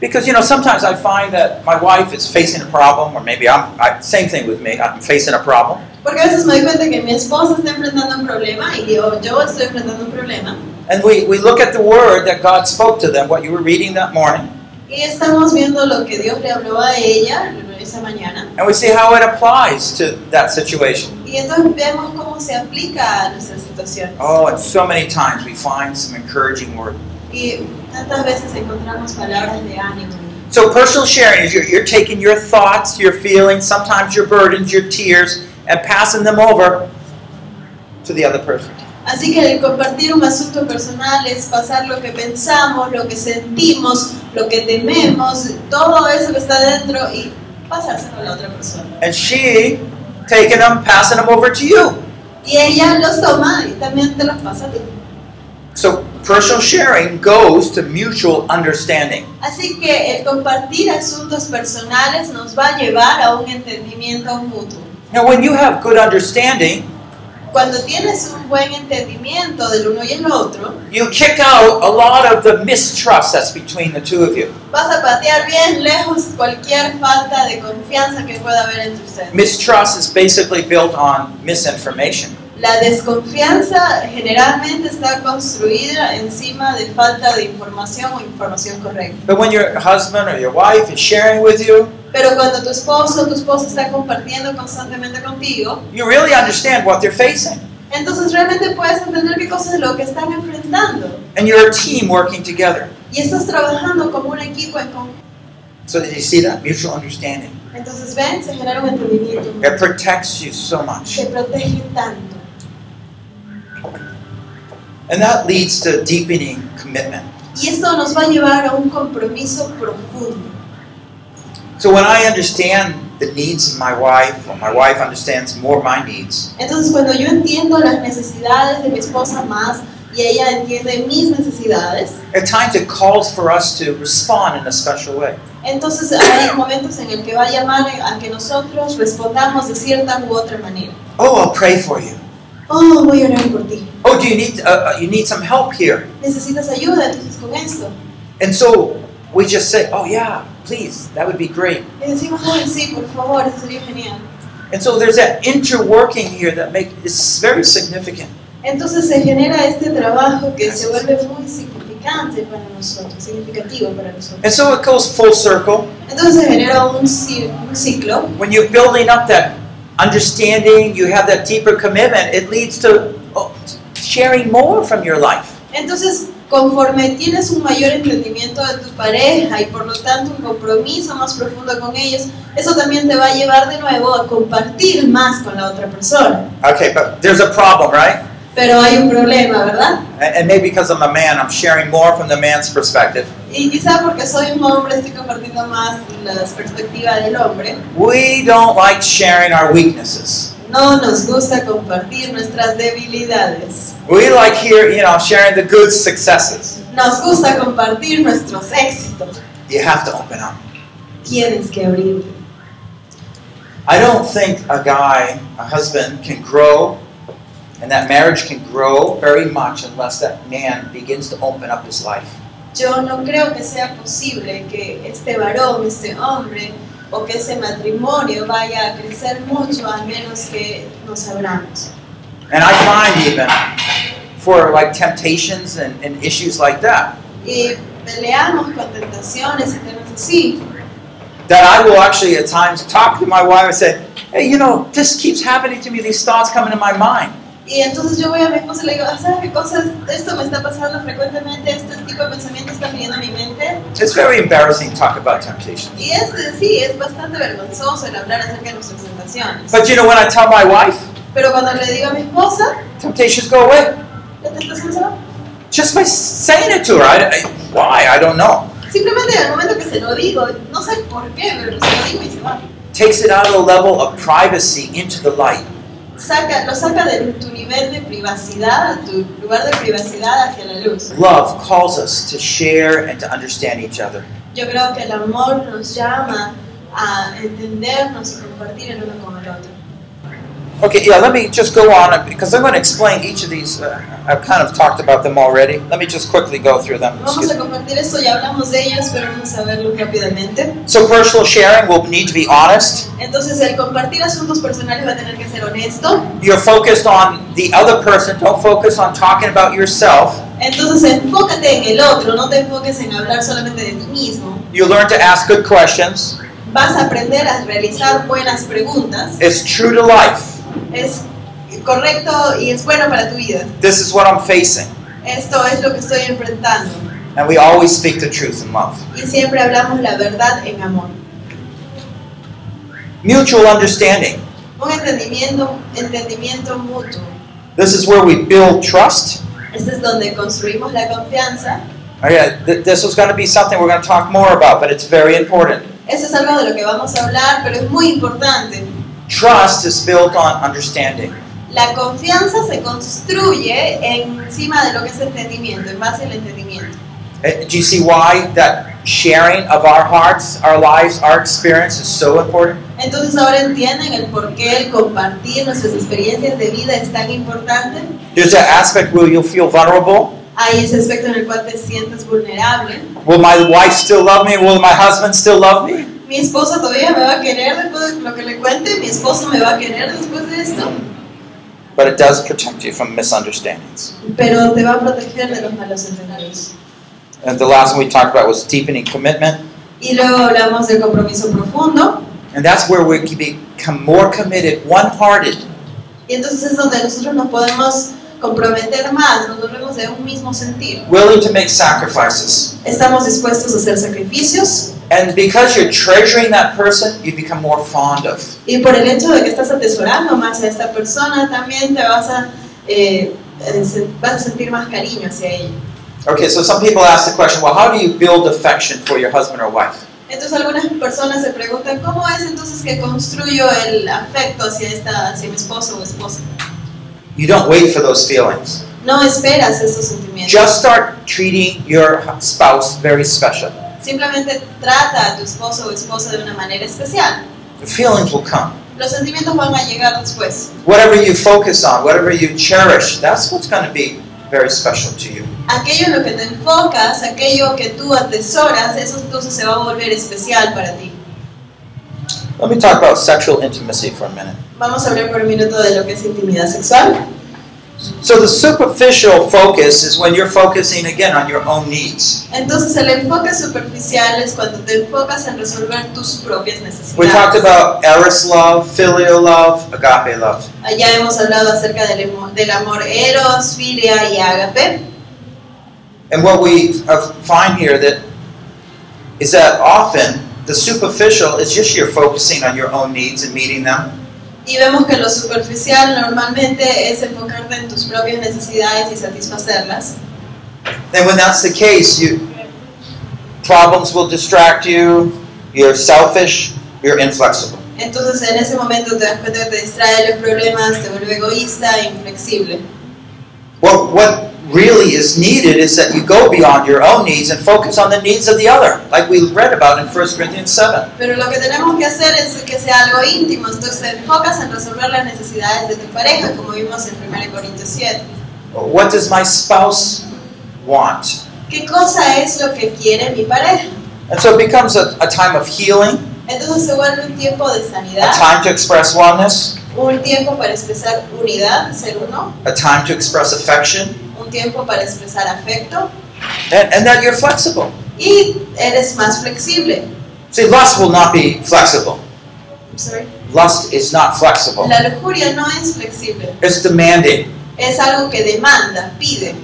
Because you know, sometimes I find that my wife is facing a problem, or maybe I'm I, same thing with me. I'm facing a problem, Porque a veces me doy cuenta que mi esposa está enfrentando un problema y yo, yo estoy enfrentando un problema. and we, we look at the Word that God spoke to them, what you were reading that morning, Y estamos viendo lo que Dios le habló a ella esa mañana. and we see how it applies to that situation. Y entonces vemos cómo se aplica a nuestra situación. Oh, and so many times we find some encouraging word. Y tantas veces encontramos palabras de ánimo. So personal sharing is you're, you're taking your thoughts, your feelings, sometimes your burdens, your tears, and passing them over to the other person. Así que el compartir un asunto personal es pasar lo que pensamos, lo que sentimos, lo que tememos, todo eso que está dentro y pasárselo a la otra persona. And she taking them, passing them over to you. Y ella los toma y también te los pasa a ti. So personal sharing goes to mutual understanding. Así que el compartir asuntos personales nos va a llevar a un entendimiento mutuo. Now, when you have good understanding, Cuando tienes un buen entendimiento del uno y el otro, you kick out a lot of the mistrust that's between the two of you. vas a patear bien lejos cualquier falta de confianza que pueda haber entre ustedes. Mistrust is basically built on misinformation. La desconfianza generalmente está construida encima de falta de información o información correcta. But when your husband or your wife is sharing with you, Pero cuando tu esposo o tu esposa está compartiendo constantemente contigo, you really understand what they're facing. entonces realmente puedes entender qué cosas es lo que están enfrentando. And you're a team working together. Y estás trabajando como un equipo en conjunto. So that you see that mutual understanding. Entonces ven, se genera un entendimiento. It protects you so much. Te protege tanto. And that leads to deepening commitment. Y esto nos va a llevar a un compromiso profundo. So when I understand the needs of my wife, or my wife understands more my needs, Entonces cuando yo entiendo las necesidades de mi esposa más y ella entiende mis necesidades, at times it calls for us to respond in a special way. entonces hay momentos en el que va a llamar a que nosotros respondamos de cierta u otra manera. Oh, I'll pray for you. Oh, voy a orar por ti. Oh, do you need uh, uh, you need some help here? necesitas ayuda entonces con esto. And so we just say, "Oh yeah, please, that would be great." Y decimos, sí, por favor, eso sería genial. And so there's that interworking here that make is very significant. Entonces se genera este trabajo que se vuelve muy significante para nosotros, significativo para nosotros. And so it goes full circle. Entonces se genera un, un ciclo. When you're building up that understanding, you have that deeper commitment, it leads to oh, sharing more from your life. Entonces, conforme tienes un mayor entendimiento de tu pareja y por lo tanto un compromiso más profundo con ellos, eso también te va a llevar de nuevo a compartir más con la otra persona. Okay, but there's a problem, right? Pero hay un problema, ¿verdad? And and maybe because I'm a man, I'm sharing more from the man's perspective. Y quizá porque soy un hombre estoy compartiendo más la perspectiva del hombre. We don't like sharing our weaknesses. No nos gusta compartir nuestras debilidades. We like here, you know, sharing the good successes. Nos gusta compartir nuestros éxitos. You have to open up. Tienes que abrirte. I don't think a guy, a husband, can grow and that marriage can grow very much unless that man begins to open up his life. Yo no creo que sea posible que este varón, este hombre o que ese matrimonio vaya a crecer mucho a menos que nos abramos. And I find even for like temptations and, and issues like that, Y peleamos con tentaciones y temas así. that I will actually at times talk to my wife and say, hey, you know, this keeps happening to me, these thoughts come into my mind. Y entonces yo voy a mi esposa y le digo, "Ah, ¿sabes qué cosas? Esto me está pasando frecuentemente, este tipo de pensamientos están viniendo a mi mente. It's very embarrassing to talk about temptations. Y es, sí, es bastante vergonzoso el hablar acerca de nuestras tentaciones. But you know, when I tell my wife, Pero cuando le digo a mi esposa, temptations go away. la tentación se va. Just by saying it to her. I, I- why? I don't know. Simplemente en el momento que se lo digo, no sé por qué, pero se lo digo y se va. Takes it out of the level of privacy into the light. Saca, lo saca de tu nivel de privacidad, tu lugar de privacidad hacia la luz. Love calls us to share and to understand each other. Yo creo que el amor nos llama a entendernos y compartir el uno con el otro. Okay, yeah, let me just go on because I'm going to explain each of these. Uh, I've kind of talked about them already. Let me just quickly go through them. Vamos a compartir esto, ya hablamos de ellos, pero vamos a verlo rápidamente. So, personal sharing will need to be honest. Entonces, el compartir asuntos personales va a tener que ser honesto. You're focused on the other person, don't focus on talking about yourself. Entonces, enfócate en el otro, no te enfoques en hablar solamente de ti mismo. You learn to ask good questions. Vas a aprender a realizar buenas preguntas. It's true to life. Es correcto y es bueno para tu vida. This is what I'm facing. Esto es lo que estoy enfrentando. And we always speak the truth in love. Y siempre hablamos la verdad en amor. Mutual understanding. Un entendimiento, entendimiento mutuo. This is where we build trust. Este es donde construimos la confianza. Yeah, th- this is going to be something we're going to talk more about, but it's very important. Eso es algo de lo que vamos a hablar, pero es muy importante. Trust is built on understanding. La confianza se construye encima de lo que es entendimiento, en base al entendimiento. Uh, Do you see why that sharing of our hearts, our lives, our experience is so important? Entonces ahora entienden el por qué el compartir nuestras experiencias de vida es tan importante. There's that aspect where you'll feel vulnerable. Hay ese aspecto en el cual te sientes vulnerable. Will my wife still love me? Will my husband still love me? Mi esposa todavía me va a querer después de lo que le cuente, mi esposo me va a querer después de esto, But it does protect you from misunderstandings. pero te va a proteger de los malos entendidos. And the last one we talked about was deepening commitment. Y luego hablamos del compromiso profundo, And that's where we can become more committed, one hearted. y entonces es donde nosotros nos podemos comprometer más, nos volvemos de un mismo sentir. willing to make sacrifices. Estamos dispuestos a hacer sacrificios, And because you're treasuring that person, you become more fond of. y por el hecho de que estás atesorando más a esta persona, también te vas a, eh, eh, vas a sentir más cariño hacia ella. Okay, so some people ask the question well, how do you build affection for your husband or wife? Entonces algunas personas se preguntan, ¿cómo es entonces que construyo el afecto hacia, esta, hacia mi esposo o esposa? You don't wait for those feelings. No esperas esos sentimientos. Just start treating your spouse very special. Simplemente trata a tu esposo o esposa de una manera especial. The feelings will come. Los sentimientos van a llegar después. Whatever you focus on, whatever you cherish, that's what's going to be very special to you. Aquello en lo que te enfocas, aquello que tú atesoras, eso entonces se va a volver especial para ti. Let me talk about sexual intimacy for a minute. Vamos a hablar por un minuto de lo que es intimidad sexual. So, the superficial focus is when you're focusing again on your own needs. Entonces el enfoque superficial es cuando te enfocas en resolver tus propias necesidades. We talked about eros love, filial love, agape love. Allá hemos hablado acerca del, del amor eros, filia y ágape. And what we find here that is that often the superficial is just you're focusing on your own needs and meeting them. Y vemos que lo superficial normalmente es enfocarte en tus propias necesidades y satisfacerlas. And when that's the case, you problems will distract you. You're selfish. You're inflexible. Entonces en ese momento te das cuenta que te distrae los problemas, te vuelve egoísta e inflexible. What what really is needed is that you go beyond your own needs and focus on the needs of the other, like we read about in 1 Corinthians 7. Pero lo que tenemos que hacer es que sea algo íntimo, entonces enfocas en resolver las necesidades de tu pareja, como vimos en 1 Corintios 7. What does my spouse want? ¿Qué cosa es lo que quiere mi pareja? And so it becomes a, a time of healing, Entonces se vuelve un tiempo de a time to express oneness, un tiempo para expresar unidad, ser uno, a time to express affection, tiempo para expresar afecto and, and that you're flexible. y eres más flexible. See, lust will not be flexible. I'm sorry. Lust is not flexible. La lujuria no es flexible, It's demanding. es algo que demanda, pide.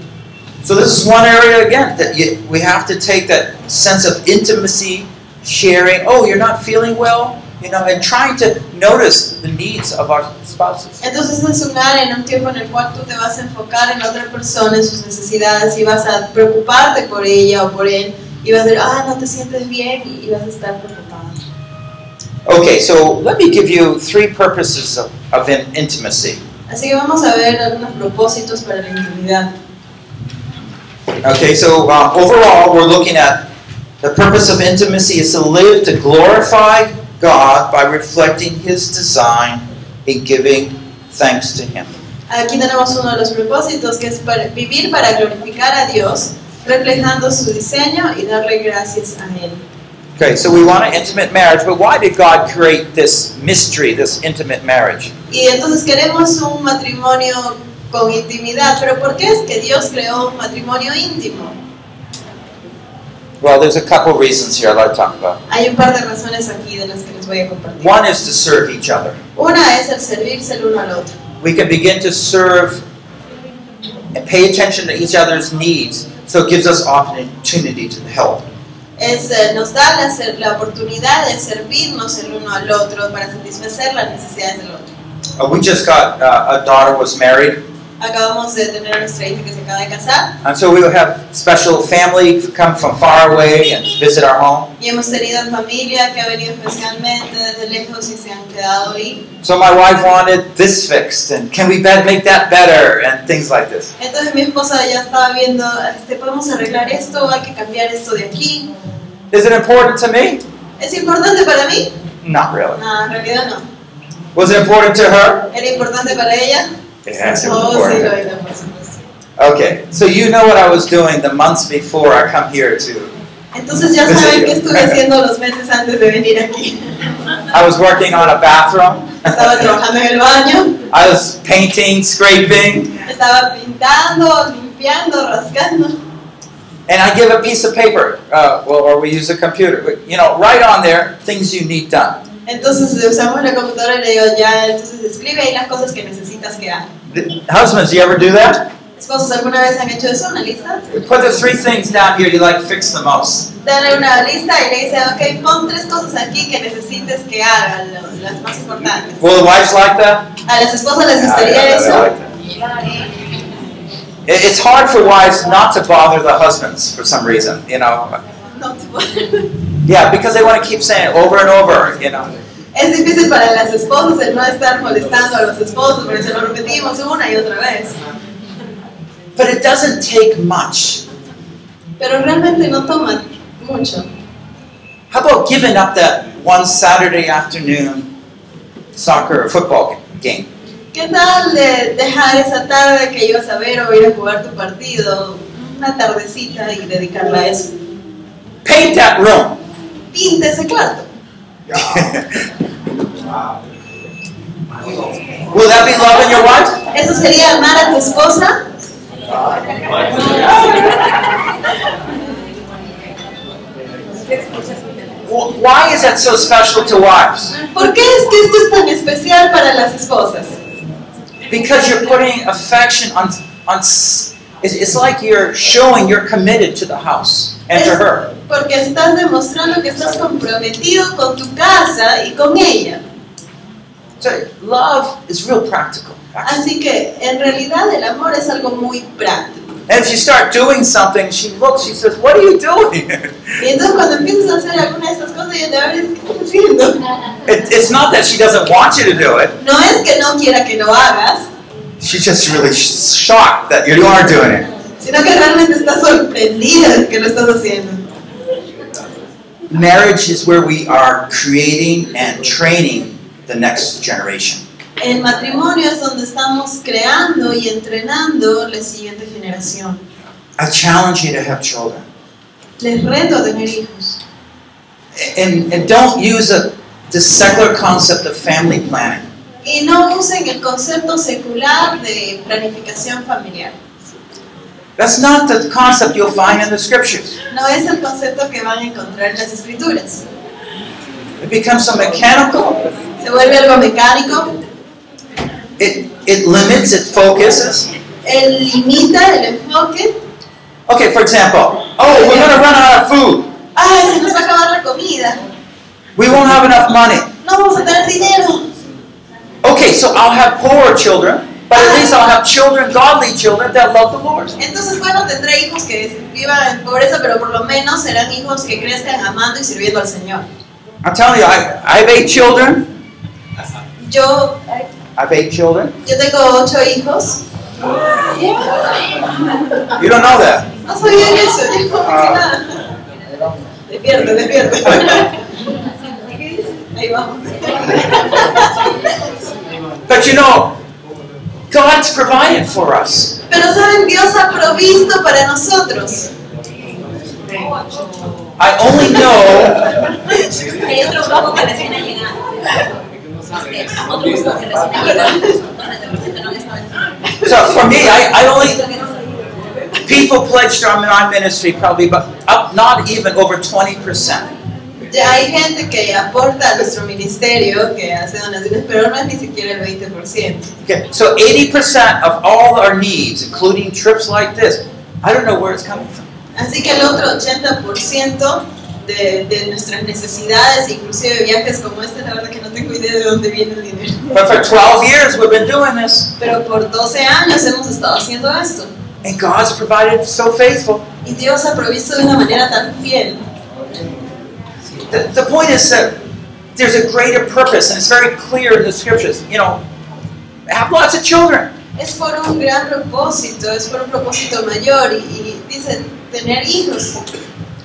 So this is one area again that you, we have to take that sense of intimacy, sharing. Oh, you're not feeling well, you know, and trying to notice the needs of our spouses. Entonces es un área en un tiempo en el cual tú te vas a enfocar en otra persona, en sus necesidades y vas a preocuparte por ella o por él y vas a decir, ah, no te sientes bien y vas a estar preocupada. Okay, so let me give you three purposes of, of in- intimacy. Así que vamos a ver algunos propósitos para la intimidad. Okay, so um, overall, we're looking at the purpose of intimacy is to live to glorify God by reflecting His design in giving thanks to Him. Aquí tenemos uno de los propósitos que es para vivir para glorificar a Dios, reflejando su diseño y darle gracias a Él. Okay, so we want an intimate marriage, but why did God create this mystery, this intimate marriage? Y entonces queremos un matrimonio con intimidad, pero ¿por qué es que Dios creó un matrimonio íntimo? Well, there's a couple reasons here I'd like to talk about. Hay un par de razones aquí de las que les voy a compartir. One is to serve each other. Una es el servirse el uno al otro. We can begin to serve and pay attention to each other's needs, so it gives us opportunity to help. Es, eh, nos da la, la oportunidad de servirnos el uno al otro para satisfacer las necesidades del otro. Uh, we just got uh, a daughter was married, Acabamos de tener a nuestra hija que se acaba de casar and so we would have special family come from far away and visit our home. y hemos tenido familia que ha venido especialmente desde lejos y se han quedado ahí. So my wife wanted this fixed, and can we make that better, and things like this. Entonces mi esposa ya estaba viendo, este, podemos arreglar esto, hay que cambiar esto de aquí. Is it important to me? ¿Es importante para mí? Not really. No, en realidad no. Was it important to her? ¿Era importante para ella? It was Oh, sí, important. lo era, por supuesto. Okay, so you know what I was doing the months before I come here to. Entonces ya saben qué estuve haciendo los meses antes de venir aquí. I was working on a bathroom. Estaba trabajando en el baño, I was painting, scraping, estaba pintando, limpiando, rascando. and I give a piece of paper, uh, well, or we use a computer. but, You know, write on there things you need done. Entonces usamos la computadora y le digo, ya, entonces escribe ahí las cosas que necesitas que haga. The- Husbands, you ever do that? Esposos, ¿alguna vez han hecho eso? ¿Una lista? Put the three things down here you like fix the most. Dale una lista y le dice, ok, pon tres cosas aquí que necesites que hagan, las más importantes. Will the wives like that? ¿A las esposas les gustaría eso? like that. It- It's hard for wives not to bother the husbands for some reason, you know. No, tipo, Yeah, because they want to keep saying it over and over, you know. Es difícil para las esposas el no estar molestando a los esposos porque se lo repetimos una y otra vez. But it doesn't take much. Pero realmente no toma mucho. How about giving up that one Saturday afternoon soccer or football game. ¿Qué tal de dejar esa tarde que ibas a ver o ir a jugar tu partido, una tardecita y dedicarla a eso? Paint that room. Pinta ese cuarto. Will that be loving your wife? ¿Eso sería amar a tu esposa? Wh- Why is that so special to wives? ¿Por qué es que esto es tan especial para las esposas? Because you're putting affection on on. It's, it's like you're showing you're committed to the house and to her. Porque estás demostrando que estás comprometido con tu casa y con ella. So love is real practical. Así que en realidad el amor es algo muy práctico. And if you start doing something, she looks, she says, "What are you doing?" Y entonces cuando empiezas a hacer alguna de estas cosas, ella te va a decir, ¿qué estás haciendo? It, it's not that she doesn't want you to do it. No es que no quiera que lo hagas, She's just really shocked that you are doing it. sino que realmente está sorprendida que lo estás haciendo. Marriage is where we are creating and training the next generation. El matrimonio es donde estamos creando y entrenando la siguiente generación. I challenge you to have children. Les reto a tener hijos. And, and don't use a, the secular concept of family planning. Y no usen el concepto secular de planificación familiar. That's not the concept you'll find in the scriptures. No es el concepto que van a encontrar en las escrituras. It becomes a mechanical. Se vuelve algo mecánico, It, it limits, it focuses. él limita el enfoque. Okay, for example, oh, we're going to run out of food. Ay, se nos va a acabar la comida. We won't have enough money. No vamos a tener dinero. Okay, so I'll have poor children, but at least I'll have children, godly children that love the Lord. Entonces, bueno, tendré hijos que vivan en pobreza, pero por lo menos serán hijos que crezcan amando y sirviendo al Señor. I'm telling you, I, I have eight children. Yo, I have eight children. yo tengo ocho hijos. You don't know that. No sabía eso, yo no sé nada. Despierte, despierte. Ahí vamos. But you know, God's provided for us. Pero saben, Dios ha provisto para nosotros. I only know Hay otro grupo que recién ha llegado. Este, otro grupo que recién ha llegado. Donde de repente no han estado en So for me, I, I only people pledged to our ministry probably, but up not even over twenty percent. Ya hay gente que aporta a nuestro ministerio, que hace donaciones, pero no es ni siquiera el 20%. Okay, so eighty percent of all our needs, including trips like this, I don't know where it's coming from. Así que el otro 80% de, de nuestras necesidades, inclusive viajes como este, la verdad que no tengo idea de dónde viene el dinero. But for twelve years, we've been doing this, Pero por 12 años hemos estado haciendo esto. and God's provided so faithful. Y Dios ha provisto de una manera tan fiel. The, the point is that there's a greater purpose, and it's very clear in the scriptures. You know, have lots of children. Es por un gran propósito, es por un propósito mayor. Y, y dice, tener hijos.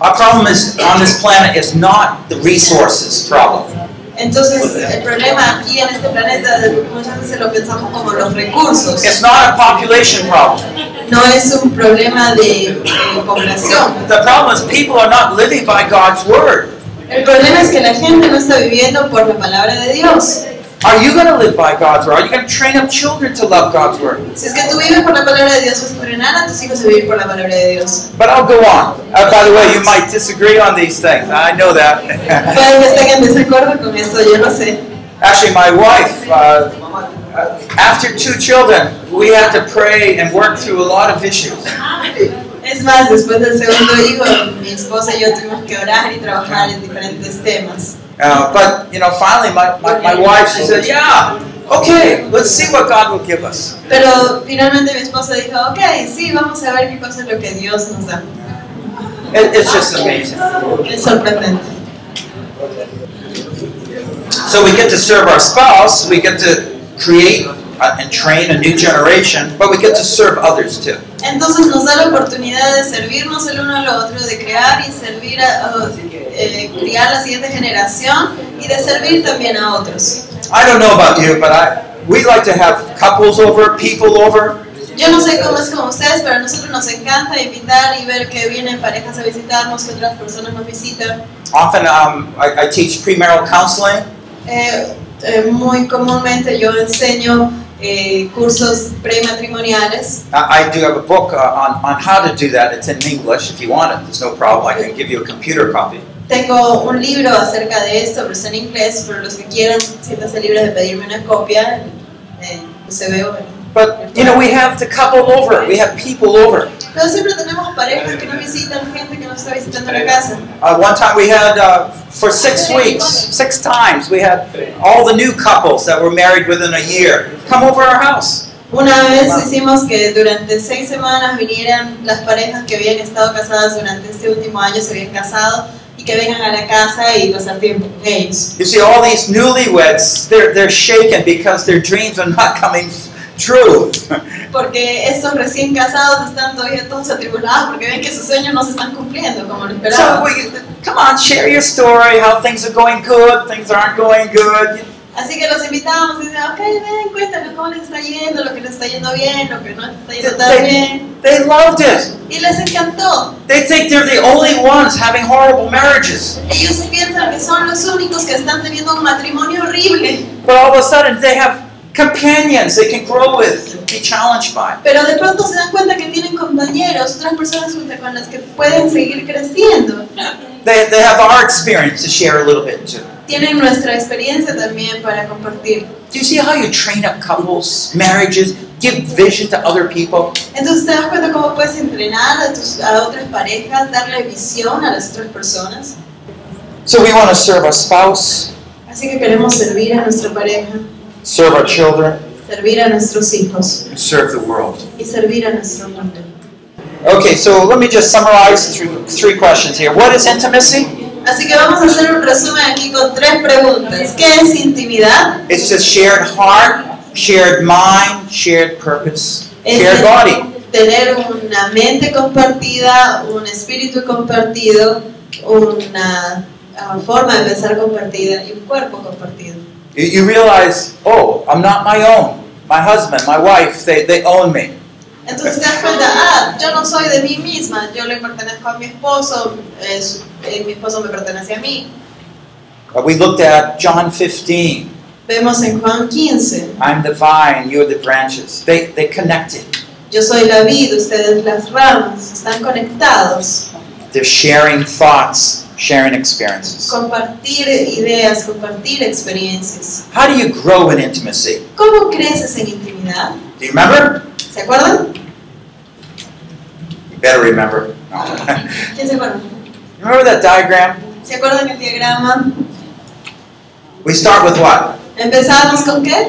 Our problem is on this planet is not the resources problem. Entonces, el problema aquí en este planeta, muchas veces lo pensamos como los recursos. It's not a population problem. No es un problema de, de población. The problem is people are not living by God's word. El problema es que la gente no está viviendo por la palabra de Dios. Are you going to live by God's word? Are you going to train up children to love God's word? Si es que tú vives por la palabra de Dios, vas a entrenar a tus hijos a vivir por la palabra de Dios. But I'll go on. Uh, by the way, you might disagree on these things. I know that. Pueden que en desacuerdo con esto, yo lo sé. Actually, my wife, uh, uh, after two children, we had to pray and work through a lot of issues. Es más, después del segundo hijo, mi esposa y yo tuvimos que orar y trabajar en diferentes temas. Uh, but, you know, finally, my, my, my wife, she said, yeah, okay, let's see what God will give us. Pero finalmente mi esposa dijo, ok, sí, vamos a ver qué cosa es lo que Dios nos da. It, it's just amazing. Es sorprendente. So we get to serve our spouse, we get to create uh, and train a new generation, but we get to serve others too. Entonces nos da la oportunidad de servirnos el uno al otro, de crear y servir a, eh, criar la siguiente generación y de servir también a otros. I don't know about you, but I we like to have couples over, people over. Yo no sé cómo es con ustedes, pero a nosotros nos encanta invitar y ver que vienen parejas a visitarnos, que otras personas nos visitan. Often um, I, I teach premarital counseling. Eh, eh, muy comúnmente yo enseño eh, cursos prematrimoniales. I, I do have a book uh, on, on how to do that. It's in English. If you want it, there's no problem. I can give you a computer copy. Tengo un libro acerca de esto, pero está en inglés, pero los que quieran, siéntanse libres de pedirme una copia. Eh, se veo. But you know, we have the couple over. We have people over. Pero siempre tenemos parejas que nos visitan, gente que nos está visitando en la casa. Uh, one time we had uh, for six weeks, six times we had all the new couples that were married within a year come over our house. Una vez hicimos que durante seis semanas vinieran las parejas que habían estado casadas durante este último año, se habían casado, y que vengan a la casa y pasar tiempo con ellos. You see, all these newlyweds, they're they're shaken because their dreams are not coming true. Porque estos recién casados están todavía todos atribulados porque ven que sus sueños no se están cumpliendo como lo So esperaban. we, come on, share your story. How things are going good, things aren't going good. Así que los invitamos y dicen, ok, ven, cuéntame cómo les está yendo, lo que les está yendo bien, lo que no les está They, yendo tan bien. they loved it. Y les encantó. They think they're the only ones having horrible marriages. Ellos piensan que son los únicos que están teniendo un matrimonio horrible. But all of a sudden, they have companions they can grow with and be challenged by. Pero de pronto se dan cuenta que tienen compañeros, otras personas con las que pueden seguir creciendo. They, they have our experience to share a little bit too. Tienen nuestra experiencia también para compartir. Do you see how you train up couples, marriages, give vision to other people? Entonces te das cuenta cómo puedes entrenar a, tus, a otras parejas, darle visión a las otras personas. So we want to serve our spouse, Así que queremos servir a nuestra pareja, serve our children, servir a nuestros hijos and serve the world. y servir a nuestro mundo. Okay, so let me just summarize through three questions here. What is intimacy? Así que vamos a hacer un resumen aquí con tres preguntas. ¿Qué es intimidad? It's just shared heart, shared mind, shared purpose, Es shared body. tener una mente compartida, un espíritu compartido, una forma de pensar compartida y un cuerpo compartido. You, you realize, oh, I'm not my own. My husband, my wife, they, they own me. Entonces te das cuenta, ah, yo no soy de mí misma, yo le pertenezco a mi esposo, es- eh, mi esposo me pertenece a mí. Uh, we looked at John 15. Vemos en Juan 15, I'm the vine, you're the branches. They, they connected. yo soy la vid, ustedes las ramas, están conectados. They're sharing thoughts, sharing experiences. Compartir ideas, compartir experiencias. How do you grow in intimacy? ¿Cómo creces en intimidad? Do you remember? ¿Se acuerdan? You better remember. No. ¿Quién se acuerda? remember that diagram? ¿Se acuerdan el diagrama? We start with what? Empezamos con qué?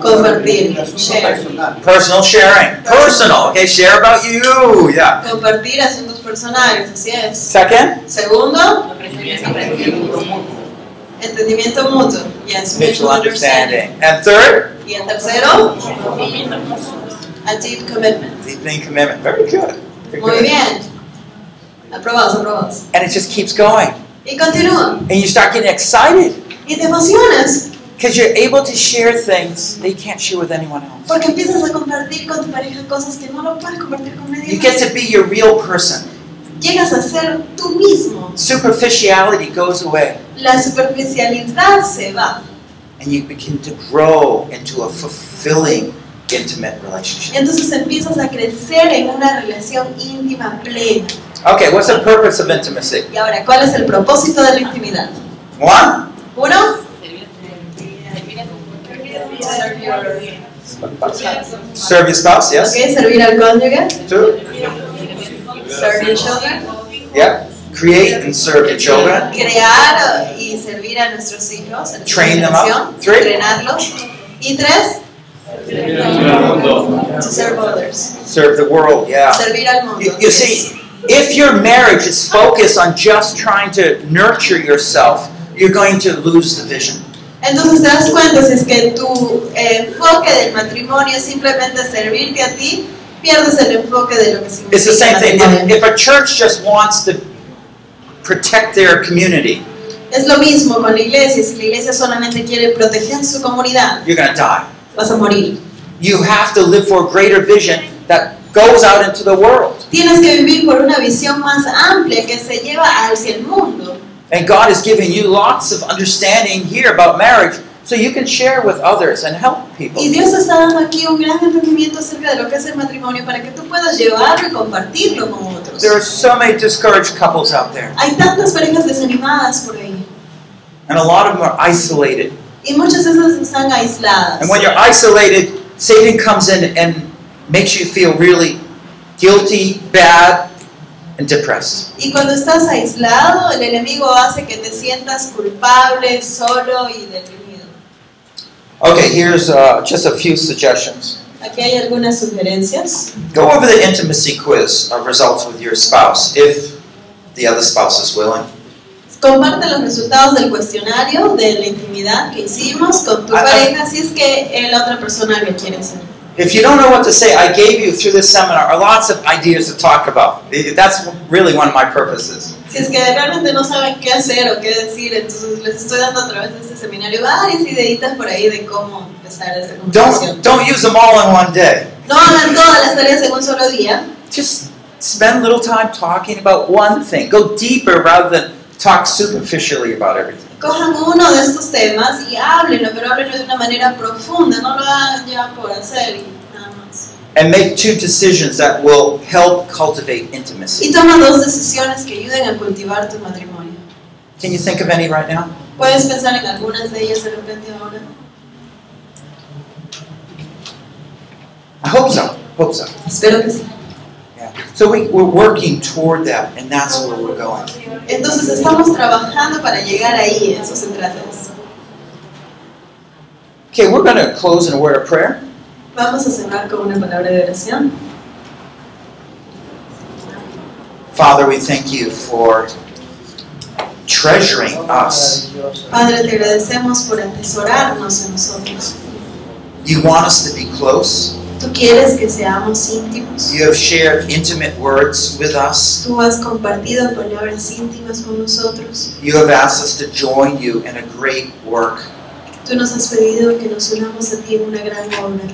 Compartir, share. Personal sharing. Personal, okay? Share about you. Yeah. Compartir asuntos personales, así es. Second, Segundo, entendimiento mutuo. Yes, mutual understanding. And third, Y el tercero, a deep commitment. deepening commitment. Very good. Very Muy good. bien. Aprobados, aprobados. And it just keeps going. Y continúa. And you start getting excited Y te emocionas because you're able to share things that you can't share with anyone else. porque empiezas a compartir con tu pareja cosas que no lo puedes compartir con nadie You get to be your real person. Llegas a ser tú mismo. Superficiality goes away. La superficialidad se va. And you begin to grow into a fulfilling, intimate relationship. Entonces empiezas a crecer en una relación íntima plena. Okay, what's the purpose of intimacy? Y ahora, ¿cuál es el propósito de la intimidad? One, Uno, serve your spouse, yes? ok, servir al cónyuge, Two, serve your children, yeah. Create and serve your children. crear y servir a nuestros hijos, a Train them up. Three. entrenarlos. Y tres, to serve others, Serve the world, yeah. servir al mundo. You, you see, if your marriage is focused on just trying to nurture yourself, you're going to lose the vision. Entonces te das cuenta si es que tu eh, enfoque del matrimonio es simplemente servirte a ti, pierdes el enfoque de lo que significa It's the same thing. If, if a church just wants to protect their community, Es lo mismo con la iglesia. Si la iglesia solamente quiere proteger su comunidad, you're going to die. vas a morir. You have to live for a greater vision that goes out into the world. Tienes que vivir por una visión más amplia que se lleva hacia el mundo. And God is giving you lots of understanding here about marriage so you can share with others and help people. Y Dios está dando aquí un gran entendimiento acerca de lo que es el matrimonio para que tú puedas llevarlo y compartirlo con otros. There are so many discouraged couples out there, Hay tantas parejas desanimadas por ahí and a lot of them are isolated. y muchas de esas están aisladas. And when you're isolated, Satan comes in and makes you feel really guilty, bad, and depressed. Y cuando estás aislado, el enemigo hace que te sientas culpable, solo y deprimido. Okay, here's uh, just a few suggestions. Aquí hay algunas sugerencias. Go over the intimacy quiz uh, results with your spouse if the other spouse is willing. Comparte los resultados del cuestionario de la intimidad que hicimos con tu ah. pareja si es que la otra persona lo quiere hacer. If you don't know what to say, I gave you through this seminar are lots of ideas to talk about. That's really one of my purposes. Es que realmente no saben qué hacer o qué decir, entonces les estoy dando a través de este seminario varias ideitas por ahí de cómo empezar esta conversación. Don't don't use them all in one day. No hagan todas las tareas en un solo día. Just spend a little time talking about one thing. Go deeper rather than talk superficially about everything. Cojan uno de estos temas y háblenlo, pero háblenlo de una manera profunda, no lo hagan ya por hacer. And make two decisions that will help cultivate intimacy. Y toma dos decisiones que ayuden a cultivar tu matrimonio. Can you think of any right now? ¿Puedes pensar en algunas de ellas de repente ahora? I hope so. Hope so. Espero que sí. Yeah. So we, we're working toward that, and that's where we're going. Entonces estamos trabajando para llegar ahí, eso se trata. Okay, we're going to close in a word of prayer. Vamos a cerrar con una palabra de oración. Father, we thank you for treasuring us. Padre, te agradecemos por atesorarnos en nosotros. You want us to be close. Tú quieres que seamos íntimos. You have shared intimate words with us. Tú has compartido palabras íntimas con nosotros. You have asked us to join you in a great work. Tú nos has pedido que nos unamos a ti en una gran obra.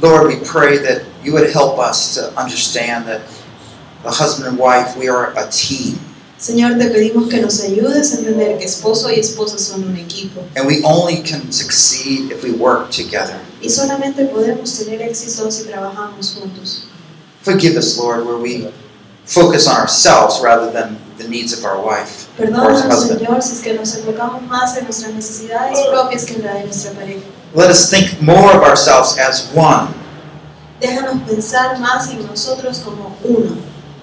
Lord, we pray that you would help us to understand that the husband and wife, we are a team. Señor, te pedimos que nos ayudes a entender que esposo y esposa son un equipo. And we only can succeed if we work together. Y solamente podemos tener éxito si trabajamos juntos. Forgive us, Lord, where we focus on ourselves rather than the needs of our wife Perdónanos. Señor, si es que nos enfocamos más en nuestras necesidades propias que en la de nuestra pareja. Let us think more of ourselves as one, Déjanos pensar más en nosotros como uno.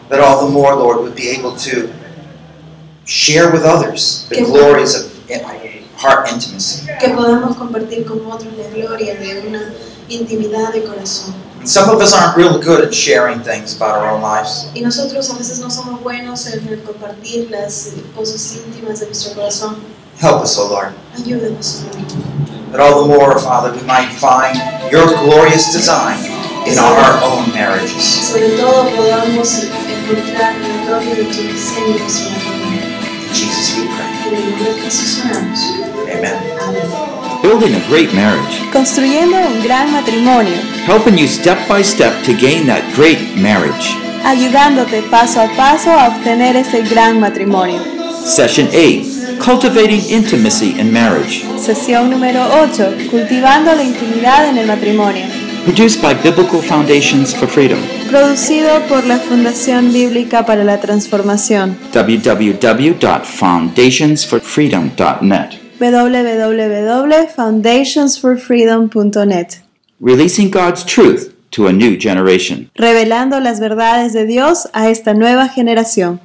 that all the more, Lord, would be able to share with others the Que- glories of heart intimacy. Que podamos compartir con otros la gloria de una intimidad de corazón. And some of us aren't real good at sharing things about our own lives. Y nosotros a veces no somos buenos en el compartir las cosas íntimas de nuestro corazón. Help us, O Lord, Ayúdanos, that all the more, Father, we might find your glorious design in our own marriages. Sobre todo podamos encontrar la gloria de tu diseño en nuestro matrimonio. In Jesus we pray. En el nombre de Jesús oramos. Amen. Amén. Building a great marriage. Construyendo un gran matrimonio, Helping you step by step to gain that great marriage. ayudándote paso a paso a obtener ese gran matrimonio. Session 8 Cultivating Intimacy in Marriage. Sesión número 8. Cultivando la intimidad en el matrimonio. Produced by Biblical Foundations for Freedom. Producido por la Fundación Bíblica para la Transformación. www.foundationsforfreedom.net. www.foundationsforfreedom.net. Releasing God's truth to a new generation. Revelando las verdades de Dios a esta nueva generación.